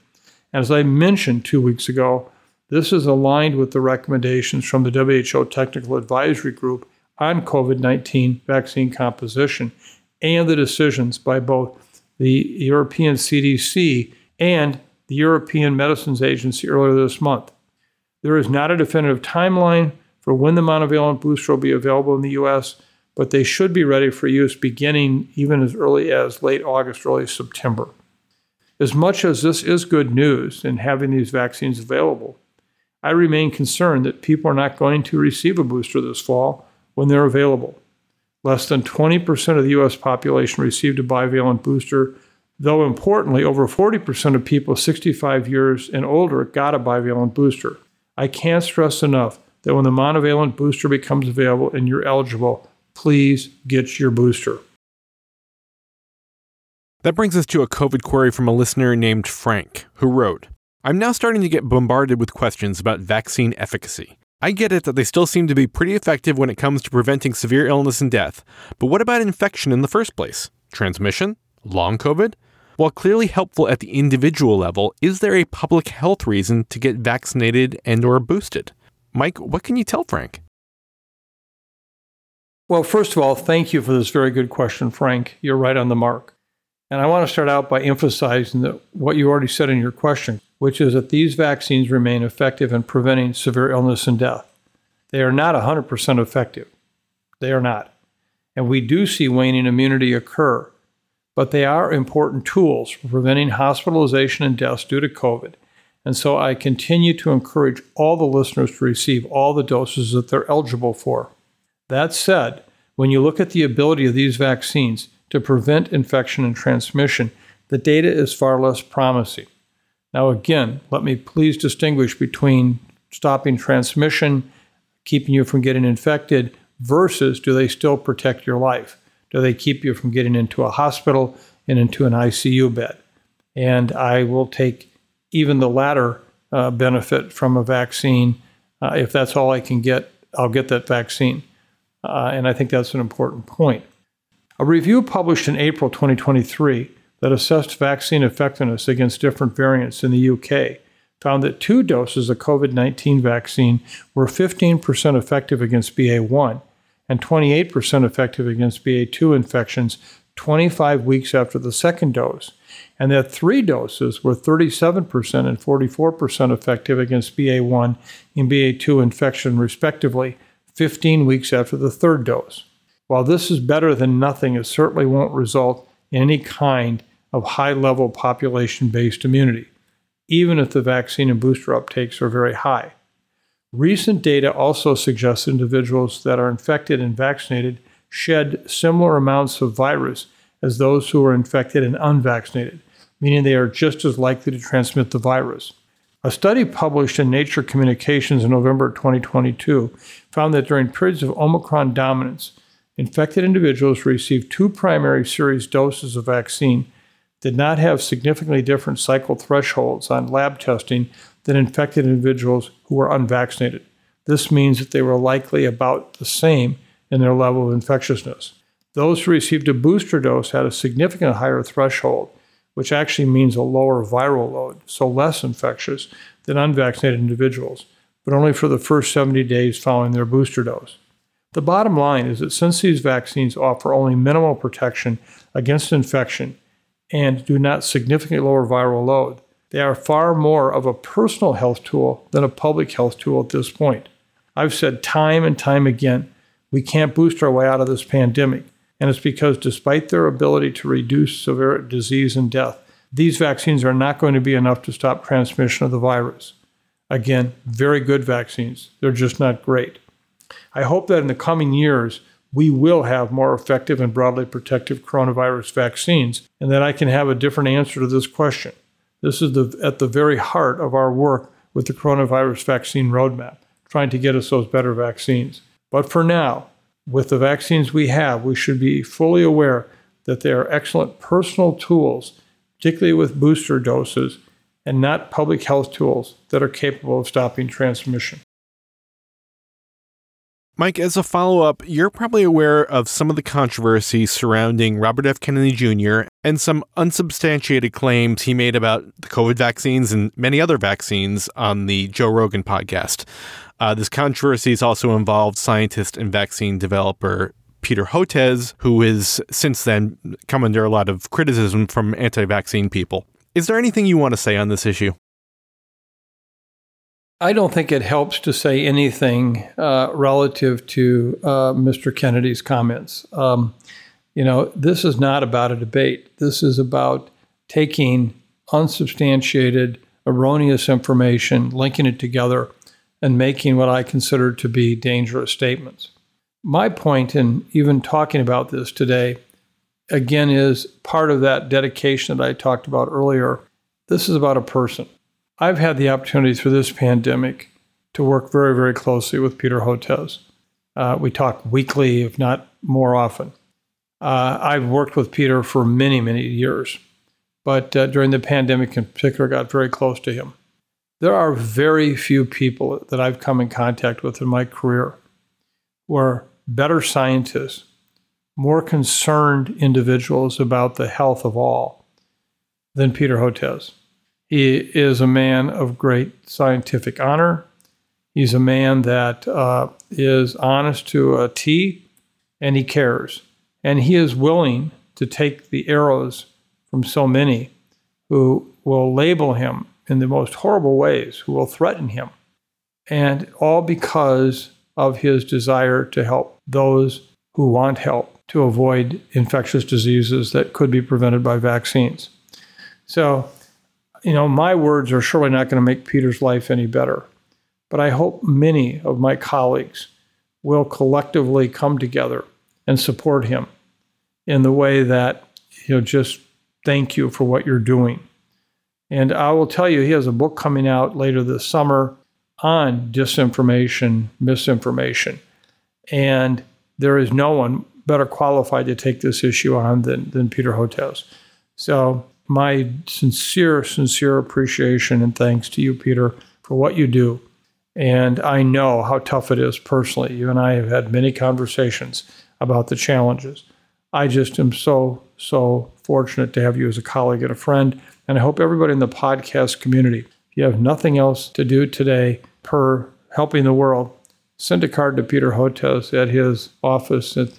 As I mentioned two weeks ago, this is aligned with the recommendations from the WHO Technical Advisory Group on COVID 19 vaccine composition and the decisions by both the European CDC and the European Medicines Agency earlier this month. There is not a definitive timeline for when the monovalent booster will be available in the U.S., but they should be ready for use beginning even as early as late August, early September. As much as this is good news in having these vaccines available, I remain concerned that people are not going to receive a booster this fall when they're available. Less than 20% of the U.S. population received a bivalent booster though importantly, over 40% of people 65 years and older got a bivalent booster. I can't stress enough that when the monovalent booster becomes available and you're eligible, please get your booster. That brings us to a COVID query from a listener named Frank, who wrote I'm now starting to get bombarded with questions about vaccine efficacy. I get it that they still seem to be pretty effective when it comes to preventing severe illness and death, but what about infection in the first place? Transmission? Long COVID? While clearly helpful at the individual level, is there a public health reason to get vaccinated and or boosted? Mike, what can you tell Frank? Well, first of all, thank you for this very good question, Frank. You're right on the mark. And I want to start out by emphasizing that what you already said in your question, which is that these vaccines remain effective in preventing severe illness and death. They are not 100% effective. They are not. And we do see waning immunity occur, but they are important tools for preventing hospitalization and deaths due to COVID. And so I continue to encourage all the listeners to receive all the doses that they're eligible for. That said, when you look at the ability of these vaccines to prevent infection and transmission, the data is far less promising. Now, again, let me please distinguish between stopping transmission, keeping you from getting infected, versus do they still protect your life? Do they keep you from getting into a hospital and into an ICU bed? And I will take even the latter uh, benefit from a vaccine. Uh, if that's all I can get, I'll get that vaccine. Uh, and I think that's an important point. A review published in April 2023 that assessed vaccine effectiveness against different variants in the UK found that two doses of COVID 19 vaccine were 15% effective against BA1 and 28% effective against BA2 infections 25 weeks after the second dose, and that three doses were 37% and 44% effective against BA1 and BA2 infection, respectively, 15 weeks after the third dose. While this is better than nothing, it certainly won't result in any kind of high level population based immunity, even if the vaccine and booster uptakes are very high. Recent data also suggests individuals that are infected and vaccinated shed similar amounts of virus as those who are infected and unvaccinated, meaning they are just as likely to transmit the virus. A study published in Nature Communications in November 2022 found that during periods of Omicron dominance, infected individuals received two primary series doses of vaccine did not have significantly different cycle thresholds on lab testing than infected individuals who were unvaccinated. This means that they were likely about the same in their level of infectiousness. Those who received a booster dose had a significant higher threshold, which actually means a lower viral load, so less infectious than unvaccinated individuals, but only for the first 70 days following their booster dose. The bottom line is that since these vaccines offer only minimal protection against infection and do not significantly lower viral load, they are far more of a personal health tool than a public health tool at this point. I've said time and time again, we can't boost our way out of this pandemic. And it's because, despite their ability to reduce severe disease and death, these vaccines are not going to be enough to stop transmission of the virus. Again, very good vaccines. They're just not great. I hope that in the coming years, we will have more effective and broadly protective coronavirus vaccines, and that I can have a different answer to this question. This is the, at the very heart of our work with the coronavirus vaccine roadmap, trying to get us those better vaccines. But for now, with the vaccines we have, we should be fully aware that they are excellent personal tools, particularly with booster doses, and not public health tools that are capable of stopping transmission. Mike, as a follow up, you're probably aware of some of the controversy surrounding Robert F. Kennedy Jr. and some unsubstantiated claims he made about the COVID vaccines and many other vaccines on the Joe Rogan podcast. Uh, this controversy has also involved scientist and vaccine developer Peter Hotez, who has since then come under a lot of criticism from anti vaccine people. Is there anything you want to say on this issue? I don't think it helps to say anything uh, relative to uh, Mr. Kennedy's comments. Um, you know, this is not about a debate. This is about taking unsubstantiated, erroneous information, linking it together, and making what I consider to be dangerous statements. My point in even talking about this today, again, is part of that dedication that I talked about earlier. This is about a person. I've had the opportunity through this pandemic to work very, very closely with Peter Hotez. Uh, we talk weekly, if not more often. Uh, I've worked with Peter for many, many years, but uh, during the pandemic in particular, got very close to him. There are very few people that I've come in contact with in my career who are better scientists, more concerned individuals about the health of all than Peter Hotez. He is a man of great scientific honor. He's a man that uh, is honest to a T and he cares. And he is willing to take the arrows from so many who will label him in the most horrible ways, who will threaten him. And all because of his desire to help those who want help to avoid infectious diseases that could be prevented by vaccines. So, you know, my words are surely not going to make Peter's life any better, but I hope many of my colleagues will collectively come together and support him in the way that, know, just thank you for what you're doing. And I will tell you, he has a book coming out later this summer on disinformation, misinformation. And there is no one better qualified to take this issue on than, than Peter Hotez. So, my sincere, sincere appreciation and thanks to you, Peter, for what you do. And I know how tough it is personally. You and I have had many conversations about the challenges. I just am so, so fortunate to have you as a colleague and a friend. And I hope everybody in the podcast community, if you have nothing else to do today per helping the world, send a card to Peter Hotez at his office at,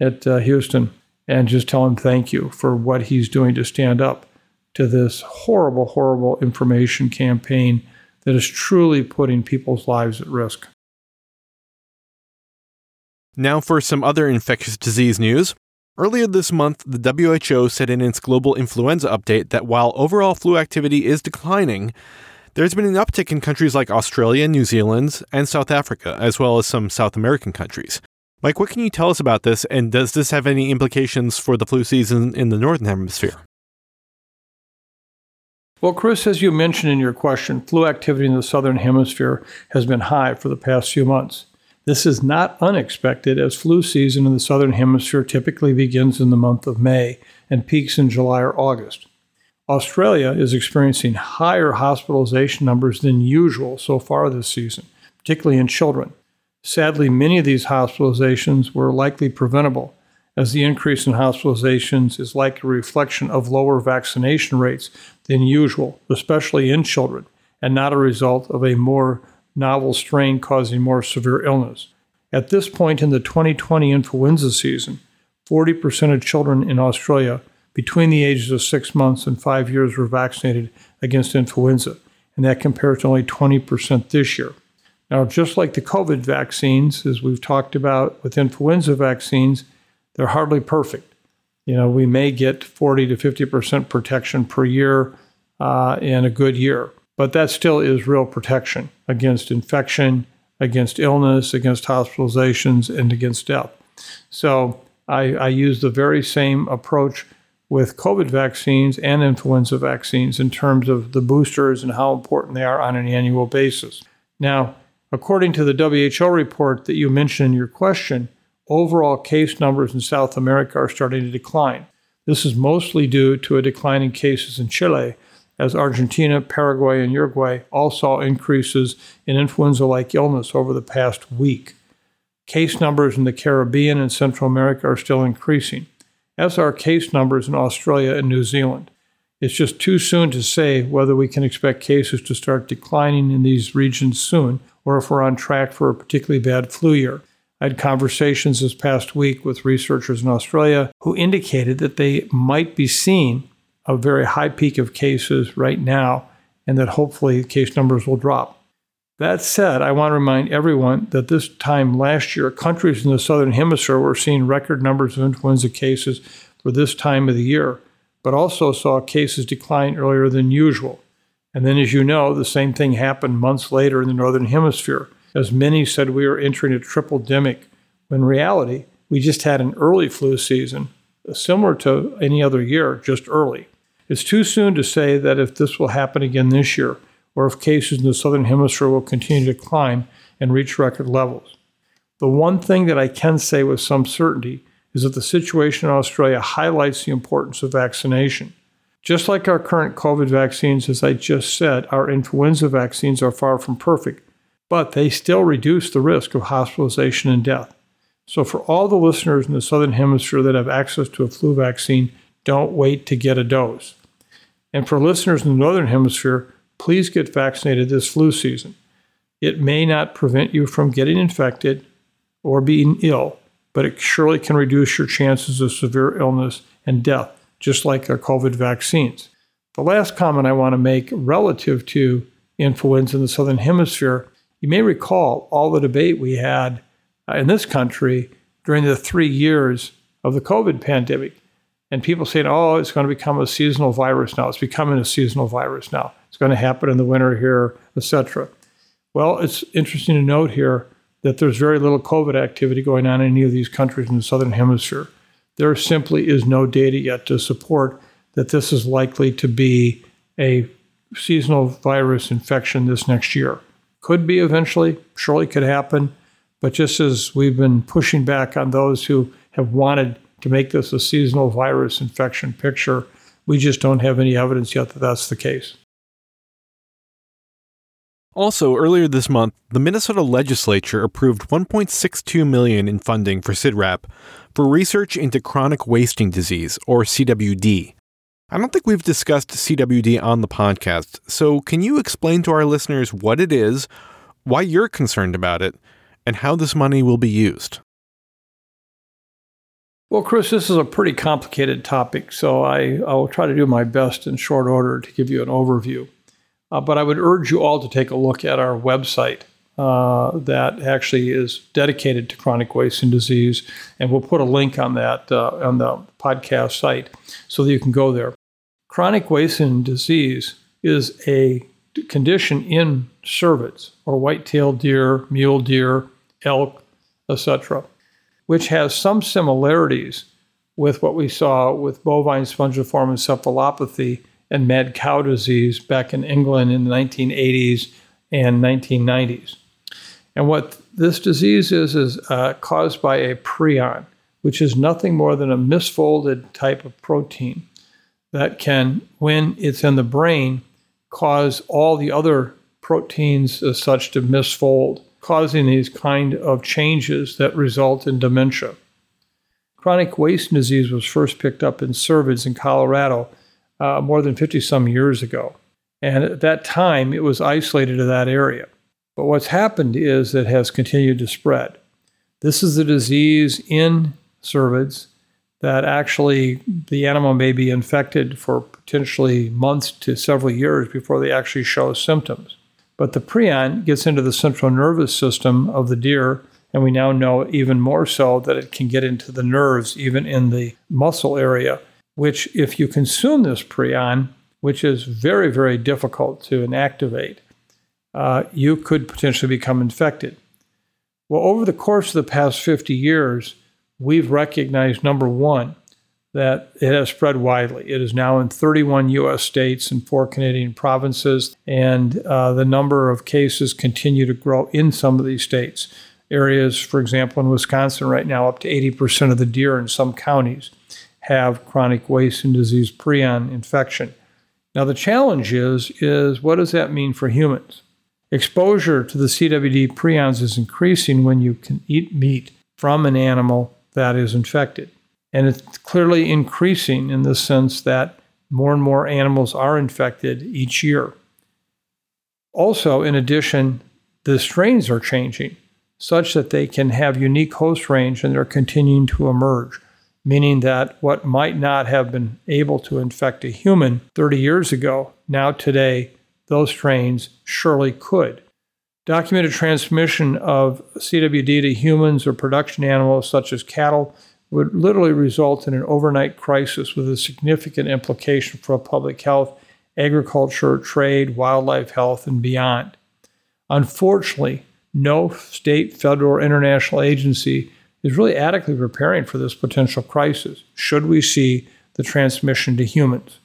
at uh, Houston and just tell him thank you for what he's doing to stand up to this horrible, horrible information campaign that is truly putting people's lives at risk. Now, for some other infectious disease news. Earlier this month, the WHO said in its global influenza update that while overall flu activity is declining, there's been an uptick in countries like Australia, New Zealand, and South Africa, as well as some South American countries. Mike, what can you tell us about this, and does this have any implications for the flu season in the Northern Hemisphere? Well, Chris, as you mentioned in your question, flu activity in the Southern Hemisphere has been high for the past few months. This is not unexpected as flu season in the Southern Hemisphere typically begins in the month of May and peaks in July or August. Australia is experiencing higher hospitalization numbers than usual so far this season, particularly in children. Sadly, many of these hospitalizations were likely preventable, as the increase in hospitalizations is likely a reflection of lower vaccination rates than usual, especially in children, and not a result of a more novel strain causing more severe illness. At this point in the 2020 influenza season, 40% of children in Australia between the ages of six months and five years were vaccinated against influenza, and that compares to only 20% this year. Now, just like the COVID vaccines, as we've talked about with influenza vaccines, they're hardly perfect. You know, we may get 40 to 50% protection per year uh, in a good year. But that still is real protection against infection, against illness, against hospitalizations, and against death. So I, I use the very same approach with COVID vaccines and influenza vaccines in terms of the boosters and how important they are on an annual basis. Now, according to the WHO report that you mentioned in your question, overall case numbers in South America are starting to decline. This is mostly due to a decline in cases in Chile, as Argentina, Paraguay, and Uruguay all saw increases in influenza like illness over the past week. Case numbers in the Caribbean and Central America are still increasing, as are case numbers in Australia and New Zealand. It's just too soon to say whether we can expect cases to start declining in these regions soon or if we're on track for a particularly bad flu year. I had conversations this past week with researchers in Australia who indicated that they might be seeing a very high peak of cases right now, and that hopefully case numbers will drop. That said, I want to remind everyone that this time last year, countries in the southern hemisphere were seeing record numbers of influenza cases for this time of the year, but also saw cases decline earlier than usual. And then, as you know, the same thing happened months later in the northern hemisphere, as many said we were entering a triple demic, when reality, we just had an early flu season, similar to any other year, just early. It's too soon to say that if this will happen again this year, or if cases in the Southern Hemisphere will continue to climb and reach record levels. The one thing that I can say with some certainty is that the situation in Australia highlights the importance of vaccination. Just like our current COVID vaccines, as I just said, our influenza vaccines are far from perfect, but they still reduce the risk of hospitalization and death. So, for all the listeners in the Southern Hemisphere that have access to a flu vaccine, don't wait to get a dose. And for listeners in the Northern Hemisphere, please get vaccinated this flu season. It may not prevent you from getting infected or being ill, but it surely can reduce your chances of severe illness and death, just like our COVID vaccines. The last comment I want to make relative to influenza in the Southern Hemisphere you may recall all the debate we had uh, in this country during the three years of the COVID pandemic. And people saying, oh, it's going to become a seasonal virus now. It's becoming a seasonal virus now. It's going to happen in the winter here, etc. Well, it's interesting to note here that there's very little COVID activity going on in any of these countries in the Southern Hemisphere. There simply is no data yet to support that this is likely to be a seasonal virus infection this next year. Could be eventually, surely could happen. But just as we've been pushing back on those who have wanted to make this a seasonal virus infection picture, we just don't have any evidence yet that that's the case. Also, earlier this month, the Minnesota legislature approved 1.62 million in funding for CIDRAP for research into chronic wasting disease or CWD. I don't think we've discussed CWD on the podcast, so can you explain to our listeners what it is, why you're concerned about it, and how this money will be used? Well, Chris, this is a pretty complicated topic, so I, I will try to do my best in short order to give you an overview. Uh, but I would urge you all to take a look at our website uh, that actually is dedicated to chronic wasting disease, and we'll put a link on that uh, on the podcast site so that you can go there. Chronic wasting disease is a condition in cervids or white-tailed deer, mule deer, elk, etc., which has some similarities with what we saw with bovine spongiform encephalopathy and mad cow disease back in England in the 1980s and 1990s. And what this disease is, is uh, caused by a prion, which is nothing more than a misfolded type of protein that can, when it's in the brain, cause all the other proteins as such to misfold, causing these kind of changes that result in dementia. Chronic wasting disease was first picked up in cervids in Colorado uh, more than 50 some years ago. And at that time, it was isolated to that area. But what's happened is it has continued to spread. This is a disease in cervids that actually the animal may be infected for potentially months to several years before they actually show symptoms. But the prion gets into the central nervous system of the deer, and we now know even more so that it can get into the nerves, even in the muscle area, which, if you consume this prion, which is very, very difficult to inactivate, uh, you could potentially become infected. Well, over the course of the past 50 years, we've recognized number one, that it has spread widely. It is now in 31 U.S. states and four Canadian provinces, and uh, the number of cases continue to grow in some of these states. Areas, for example, in Wisconsin right now, up to 80% of the deer in some counties have chronic wasting disease prion infection. Now the challenge is, is what does that mean for humans? Exposure to the CWD prions is increasing when you can eat meat from an animal that is infected. And it's clearly increasing in the sense that more and more animals are infected each year. Also, in addition, the strains are changing such that they can have unique host range and they're continuing to emerge, meaning that what might not have been able to infect a human 30 years ago, now today, those strains surely could. Documented transmission of CWD to humans or production animals such as cattle would literally result in an overnight crisis with a significant implication for public health, agriculture, trade, wildlife health, and beyond. Unfortunately, no state, federal, or international agency is really adequately preparing for this potential crisis should we see the transmission to humans.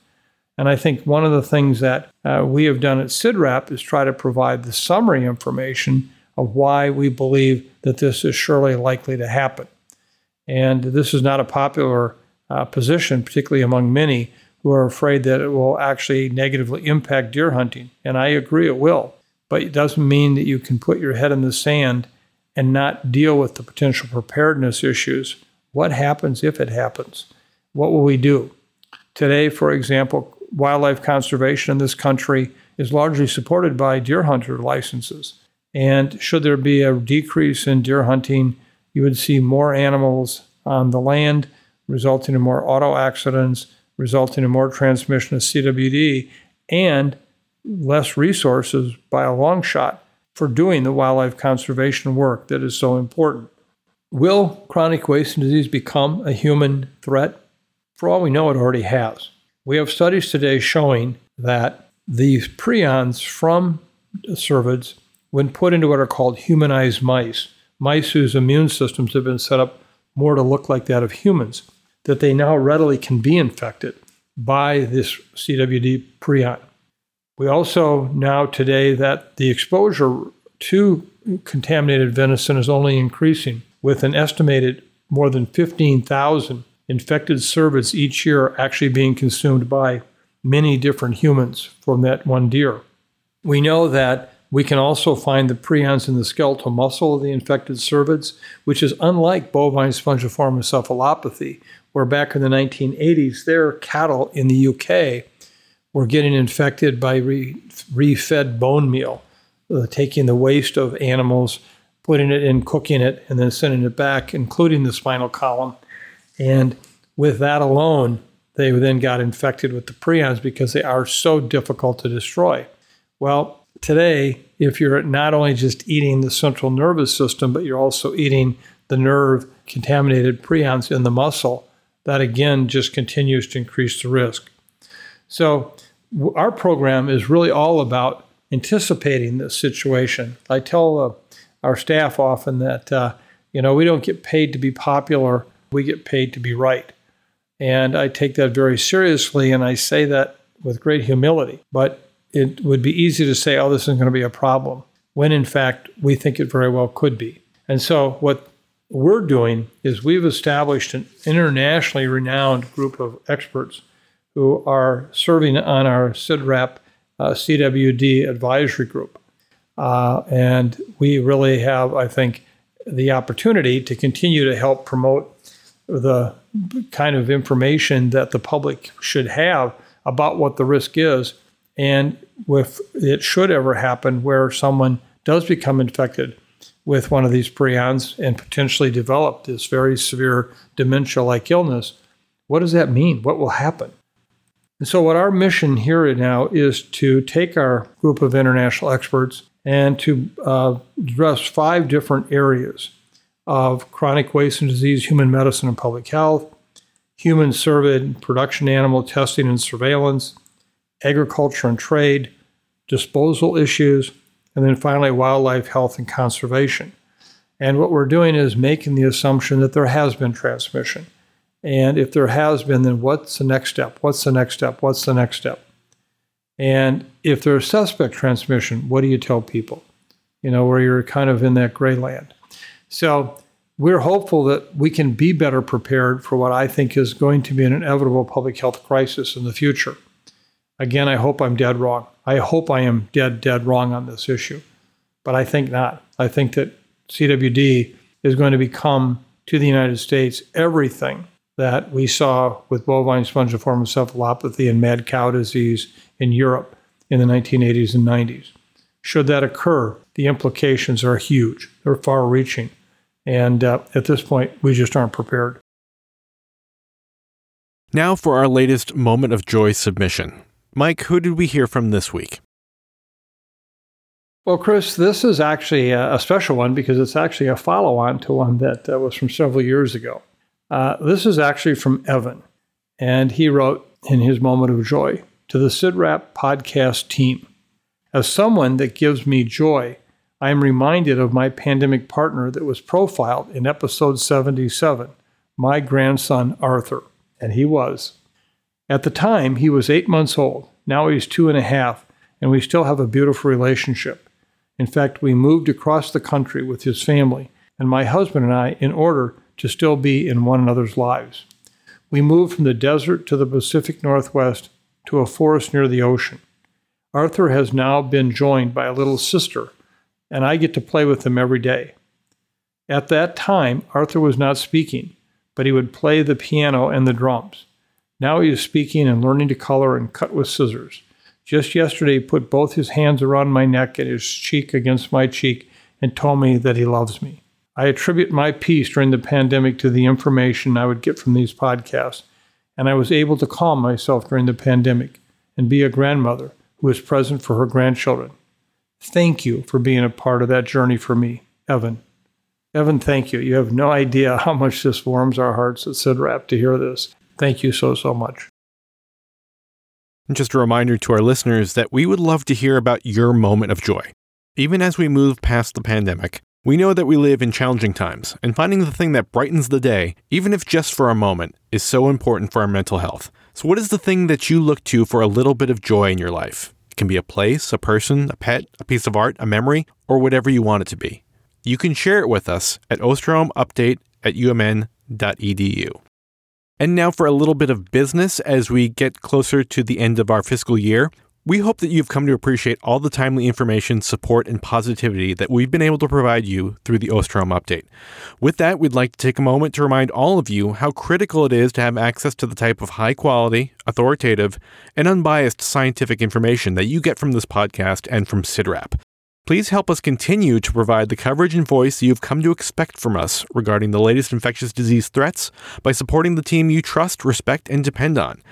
And I think one of the things that uh, we have done at CIDRAP is try to provide the summary information of why we believe that this is surely likely to happen. And this is not a popular uh, position, particularly among many, who are afraid that it will actually negatively impact deer hunting. And I agree it will. But it doesn't mean that you can put your head in the sand and not deal with the potential preparedness issues. What happens if it happens? What will we do? Today, for example, wildlife conservation in this country is largely supported by deer hunter licenses. And should there be a decrease in deer hunting, you would see more animals on the land, resulting in more auto accidents, resulting in more transmission of CWD, and less resources by a long shot for doing the wildlife conservation work that is so important. Will chronic wasting disease become a human threat? For all we know, it already has. We have studies today showing that these prions from cervids, when put into what are called humanized mice, mice whose immune systems have been set up more to look like that of humans, that they now readily can be infected by this CWD prion. We also know today that the exposure to contaminated venison is only increasing, with an estimated more than 15,000 infected cervids each year actually being consumed by many different humans from that one deer. We know that we can also find the prions in the skeletal muscle of the infected cervids, which is unlike bovine spongiform encephalopathy, where back in the 1980s, their cattle in the UK were getting infected by re- refed bone meal, uh, taking the waste of animals, putting it in, cooking it, and then sending it back, including the spinal column. And with that alone, they then got infected with the prions because they are so difficult to destroy. Well, today, if you're not only just eating the central nervous system, but you're also eating the nerve contaminated prions in the muscle, that again just continues to increase the risk. So, our program is really all about anticipating this situation. I tell uh, our staff often that, uh, you know, we don't get paid to be popular, we get paid to be right. And I take that very seriously, and I say that with great humility. But it would be easy to say, oh, this isn't going to be a problem, when in fact we think it very well could be. And so, what we're doing is we've established an internationally renowned group of experts who are serving on our CIDRAP uh, CWD advisory group. Uh, and we really have, I think, the opportunity to continue to help promote the kind of information that the public should have about what the risk is. And if it should ever happen where someone does become infected, with one of these prions and potentially develop this very severe dementia like illness, what does that mean? What will happen? And so, what our mission here now is to take our group of international experts and to uh, address five different areas of chronic wasting disease, human medicine and public health, human cervid production animal testing and surveillance, agriculture and trade, disposal issues, and then finally, wildlife health and conservation. And what we're doing is making the assumption that there has been transmission. And if there has been, then what's the next step? What's the next step? What's the next step? And if there's suspect transmission, what do you tell people? You know, where you're kind of in that gray land. So we're hopeful that we can be better prepared for what I think is going to be an inevitable public health crisis in the future. Again, I hope I'm dead wrong. I hope I am dead, dead wrong on this issue. But I think not. I think that CWD is going to become to the United States everything that we saw with bovine spongiform encephalopathy and mad cow disease in Europe in the 1980s and 90s. Should that occur, the implications are huge, they're far reaching. And uh, at this point, we just aren't prepared. Now for our latest Moment of Joy submission. Mike, who did we hear from this week? Well, Chris, this is actually a special one because it's actually a follow on to one that uh, was from several years ago. Uh, this is actually from Evan, and he wrote in his moment of joy to the CIDRAP podcast team As someone that gives me joy, I am reminded of my pandemic partner that was profiled in episode 77, my grandson Arthur, and he was. At the time, he was eight months old. Now he's two and a half, and we still have a beautiful relationship. In fact, we moved across the country with his family and my husband and I in order to still be in one another's lives. We moved from the desert to the Pacific Northwest to a forest near the ocean. Arthur has now been joined by a little sister, and I get to play with him every day. At that time, Arthur was not speaking, but he would play the piano and the drums. Now he is speaking and learning to color and cut with scissors. Just yesterday, he put both his hands around my neck and his cheek against my cheek and told me that he loves me. I attribute my peace during the pandemic to the information I would get from these podcasts, and I was able to calm myself during the pandemic and be a grandmother who is present for her grandchildren. Thank you for being a part of that journey for me, Evan. Evan, thank you. You have no idea how much this warms our hearts at CIDRAP to hear this. Thank you so, so much. And just a reminder to our listeners that we would love to hear about your moment of joy. Even as we move past the pandemic, we know that we live in challenging times, and finding the thing that brightens the day, even if just for a moment, is so important for our mental health. So, what is the thing that you look to for a little bit of joy in your life? Can be a place, a person, a pet, a piece of art, a memory, or whatever you want it to be. You can share it with us at osterholmupdate at umn.edu. And now for a little bit of business as we get closer to the end of our fiscal year. We hope that you've come to appreciate all the timely information, support, and positivity that we've been able to provide you through the Osterholm update. With that, we'd like to take a moment to remind all of you how critical it is to have access to the type of high quality, authoritative, and unbiased scientific information that you get from this podcast and from CIDRAP. Please help us continue to provide the coverage and voice you've come to expect from us regarding the latest infectious disease threats by supporting the team you trust, respect, and depend on.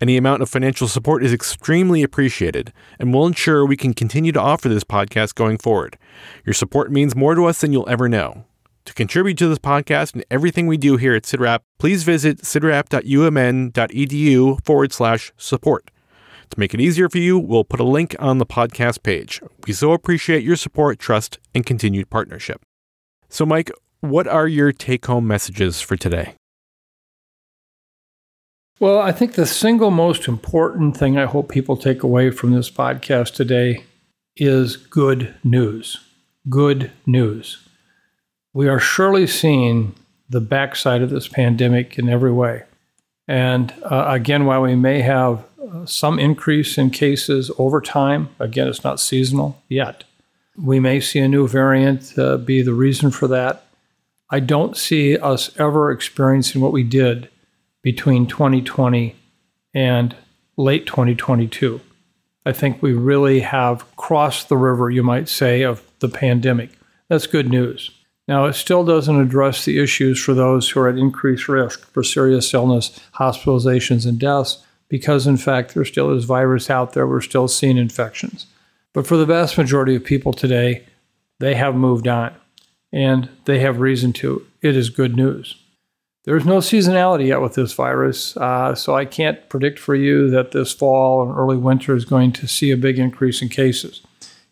Any amount of financial support is extremely appreciated and will ensure we can continue to offer this podcast going forward. Your support means more to us than you'll ever know. To contribute to this podcast and everything we do here at CIDRAP, please visit cidrap.umn.edu forward slash support. To make it easier for you, we'll put a link on the podcast page. We so appreciate your support, trust, and continued partnership. So, Mike, what are your take home messages for today? Well, I think the single most important thing I hope people take away from this podcast today is good news. Good news. We are surely seeing the backside of this pandemic in every way. And uh, again, while we may have some increase in cases over time. Again, it's not seasonal yet. We may see a new variant uh, be the reason for that. I don't see us ever experiencing what we did between 2020 and late 2022. I think we really have crossed the river, you might say, of the pandemic. That's good news. Now, it still doesn't address the issues for those who are at increased risk for serious illness, hospitalizations, and deaths because, in fact, there still is virus out there. We're still seeing infections. But for the vast majority of people today, they have moved on and they have reason to. It is good news. There's no seasonality yet with this virus, uh, so I can't predict for you that this fall and early winter is going to see a big increase in cases.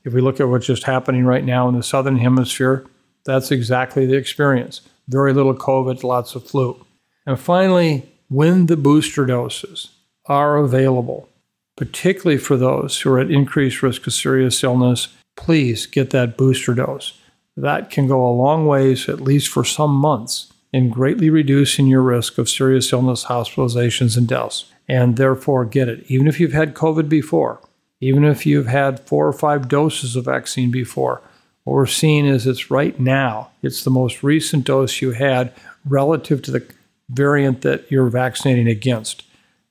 If we look at what's just happening right now in the southern hemisphere, that's exactly the experience. Very little COVID, lots of flu. And finally, when the booster doses are available, particularly for those who are at increased risk of serious illness, please get that booster dose. That can go a long ways, at least for some months, in greatly reducing your risk of serious illness, hospitalizations, and deaths. And therefore, get it. Even if you've had COVID before, even if you've had four or five doses of vaccine before, what we're seeing is it's right now, it's the most recent dose you had relative to the variant that you're vaccinating against.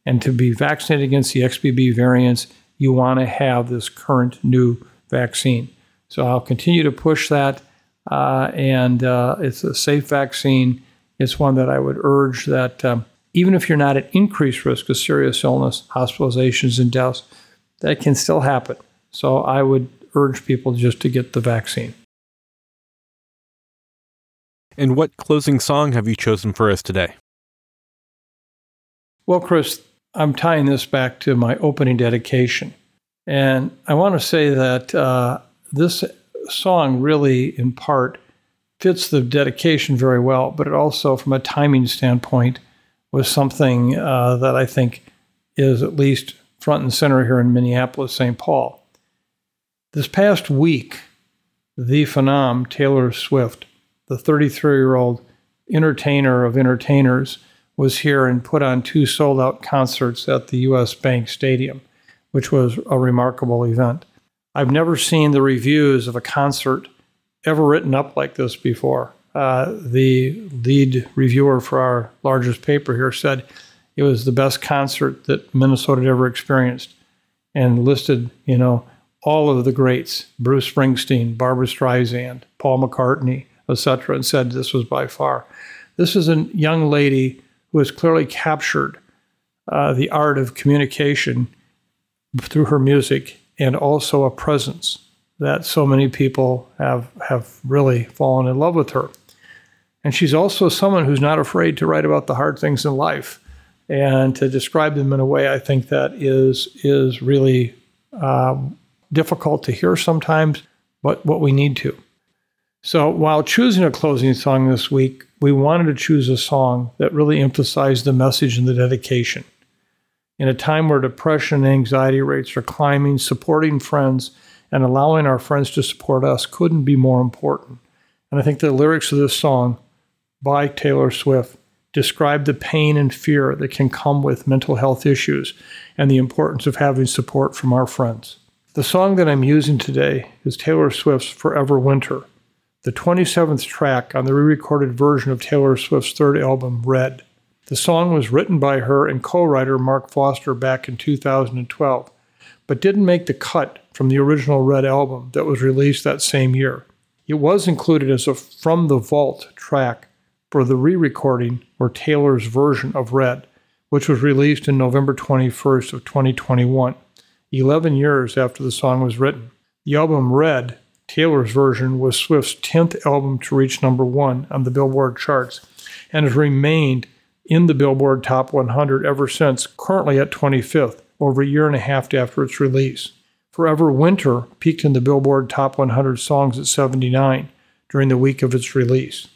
And to be vaccinated against the XBB variants, you want to have this current new vaccine. So I'll continue to push that. Uh, and uh, it's a safe vaccine. It's one that I would urge that um, even if you're not at increased risk of serious illness, hospitalizations, and deaths, that can still happen. So I would urge people just to get the vaccine. And what closing song have you chosen for us today? Well, Chris, I'm tying this back to my opening dedication. And I want to say that uh, this song really, in part, fits the dedication very well, but it also, from a timing standpoint, was something uh, that I think is at least front and center here in Minneapolis, St. Paul. This past week, the phenom Taylor Swift, the 33 year old entertainer of entertainers, was here and put on two sold out concerts at the US Bank Stadium, which was a remarkable event. I've never seen the reviews of a concert ever written up like this before. Uh, the lead reviewer for our largest paper here said it was the best concert that Minnesota had ever experienced and listed, you know, all of the greats Bruce Springsteen, Barbra Streisand, Paul McCartney, etc., and said this was by far. This is a young lady who has clearly captured uh, the art of communication through her music and also a presence that so many people have have really fallen in love with her. And she's also someone who's not afraid to write about the hard things in life and to describe them in a way I think that is is really um, difficult to hear sometimes, but what we need to. So while choosing a closing song this week, we wanted to choose a song that really emphasized the message and the dedication. In a time where depression and anxiety rates are climbing, supporting friends and allowing our friends to support us couldn't be more important. And I think the lyrics of this song by Taylor Swift describe the pain and fear that can come with mental health issues and the importance of having support from our friends. The song that I'm using today is Taylor Swift's Forever Winter, the 27th track on the re recorded version of Taylor Swift's third album, Red. The song was written by her and co writer Mark Foster back in 2012, but didn't make the cut from the original Red album that was released that same year. It was included as a From the Vault track for the re recording or Taylor's version of Red, which was released in November 21st of 2021, 11 years after the song was written. The album Red, Taylor's version, was Swift's 10th album to reach number one on the Billboard charts and has remained in the Billboard Top 100 ever since, currently at 25th, over a year and a half after its release. Forever Winter peaked in the Billboard Top 100 songs at 79 during the week of its release.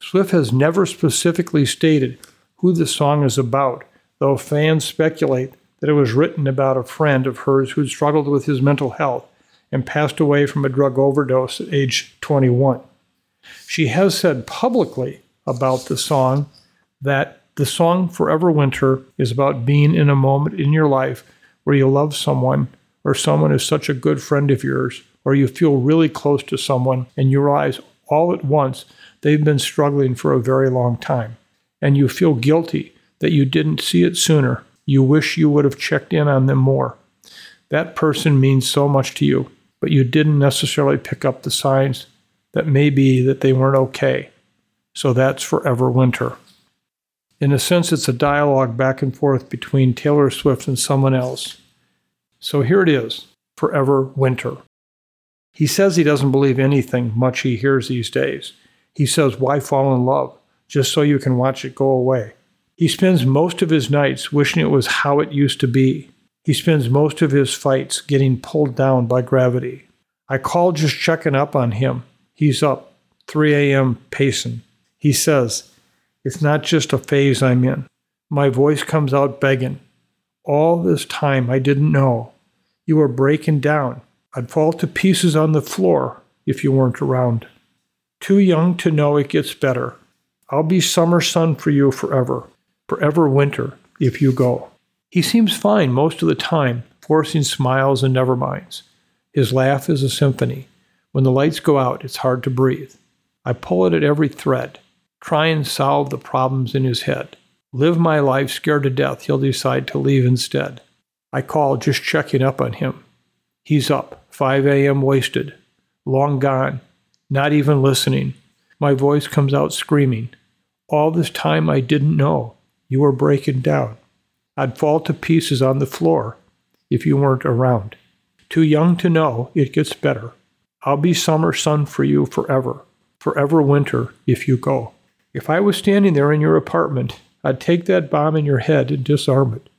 Swift has never specifically stated who the song is about, though fans speculate that it was written about a friend of hers who struggled with his mental health and passed away from a drug overdose at age 21. She has said publicly about the song that the song Forever Winter is about being in a moment in your life where you love someone or someone is such a good friend of yours or you feel really close to someone and you realize all at once they've been struggling for a very long time and you feel guilty that you didn't see it sooner. You wish you would have checked in on them more. That person means so much to you, but you didn't necessarily pick up the signs that may be that they weren't okay. So that's forever winter. In a sense, it's a dialogue back and forth between Taylor Swift and someone else. So here it is Forever Winter. He says he doesn't believe anything much he hears these days. He says, Why fall in love? Just so you can watch it go away. He spends most of his nights wishing it was how it used to be. He spends most of his fights getting pulled down by gravity. I called just checking up on him. He's up, 3 a.m. pacing. He says, it's not just a phase I'm in. My voice comes out begging. All this time I didn't know. You were breaking down. I'd fall to pieces on the floor if you weren't around. Too young to know it gets better. I'll be summer sun for you forever, forever winter if you go. He seems fine most of the time, forcing smiles and never minds. His laugh is a symphony. When the lights go out, it's hard to breathe. I pull it at every thread try and solve the problems in his head. Live my life scared to death, he'll decide to leave instead. I call just checking up on him. He's up, 5 a.m. wasted, long gone, not even listening. My voice comes out screaming. All this time I didn't know. You were breaking down. I'd fall to pieces on the floor if you weren't around. Too young to know it gets better. I'll be summer sun for you forever, forever winter if you go. If I was standing there in your apartment, I'd take that bomb in your head and disarm it.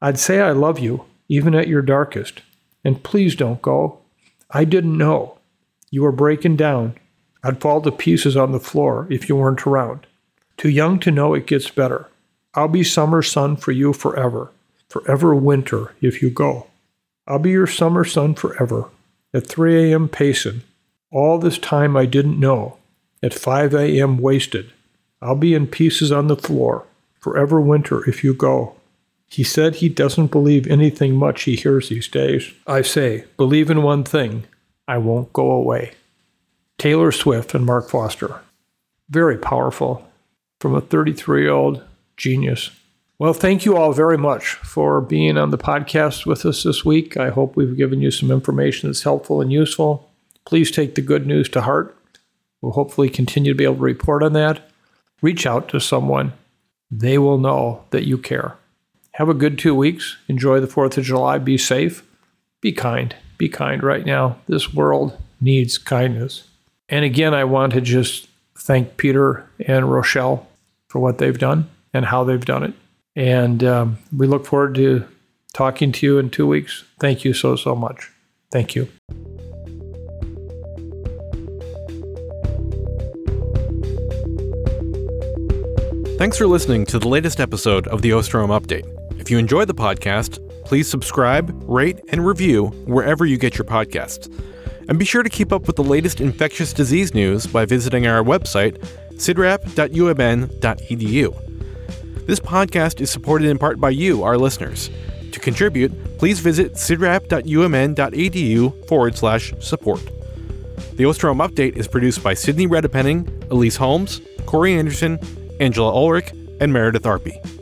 I'd say I love you, even at your darkest. And please don't go. I didn't know. You were breaking down. I'd fall to pieces on the floor if you weren't around. Too young to know it gets better. I'll be summer sun for you forever. Forever winter if you go. I'll be your summer sun forever. At 3 a.m. pacing. All this time I didn't know. At 5 a.m. wasted. I'll be in pieces on the floor forever winter if you go. He said he doesn't believe anything much he hears these days. I say, believe in one thing I won't go away. Taylor Swift and Mark Foster. Very powerful from a 33 year old genius. Well, thank you all very much for being on the podcast with us this week. I hope we've given you some information that's helpful and useful. Please take the good news to heart. We'll hopefully continue to be able to report on that. Reach out to someone, they will know that you care. Have a good two weeks. Enjoy the 4th of July. Be safe. Be kind. Be kind right now. This world needs kindness. And again, I want to just thank Peter and Rochelle for what they've done and how they've done it. And um, we look forward to talking to you in two weeks. Thank you so, so much. Thank you. Thanks for listening to the latest episode of the Osterholm Update. If you enjoy the podcast, please subscribe, rate, and review wherever you get your podcasts. And be sure to keep up with the latest infectious disease news by visiting our website, cidrap.umn.edu. This podcast is supported in part by you, our listeners. To contribute, please visit cidrap.umn.edu forward slash support. The Osterholm Update is produced by Sydney Redepenning, Elise Holmes, Corey Anderson, Angela Ulrich, and Meredith Arpey.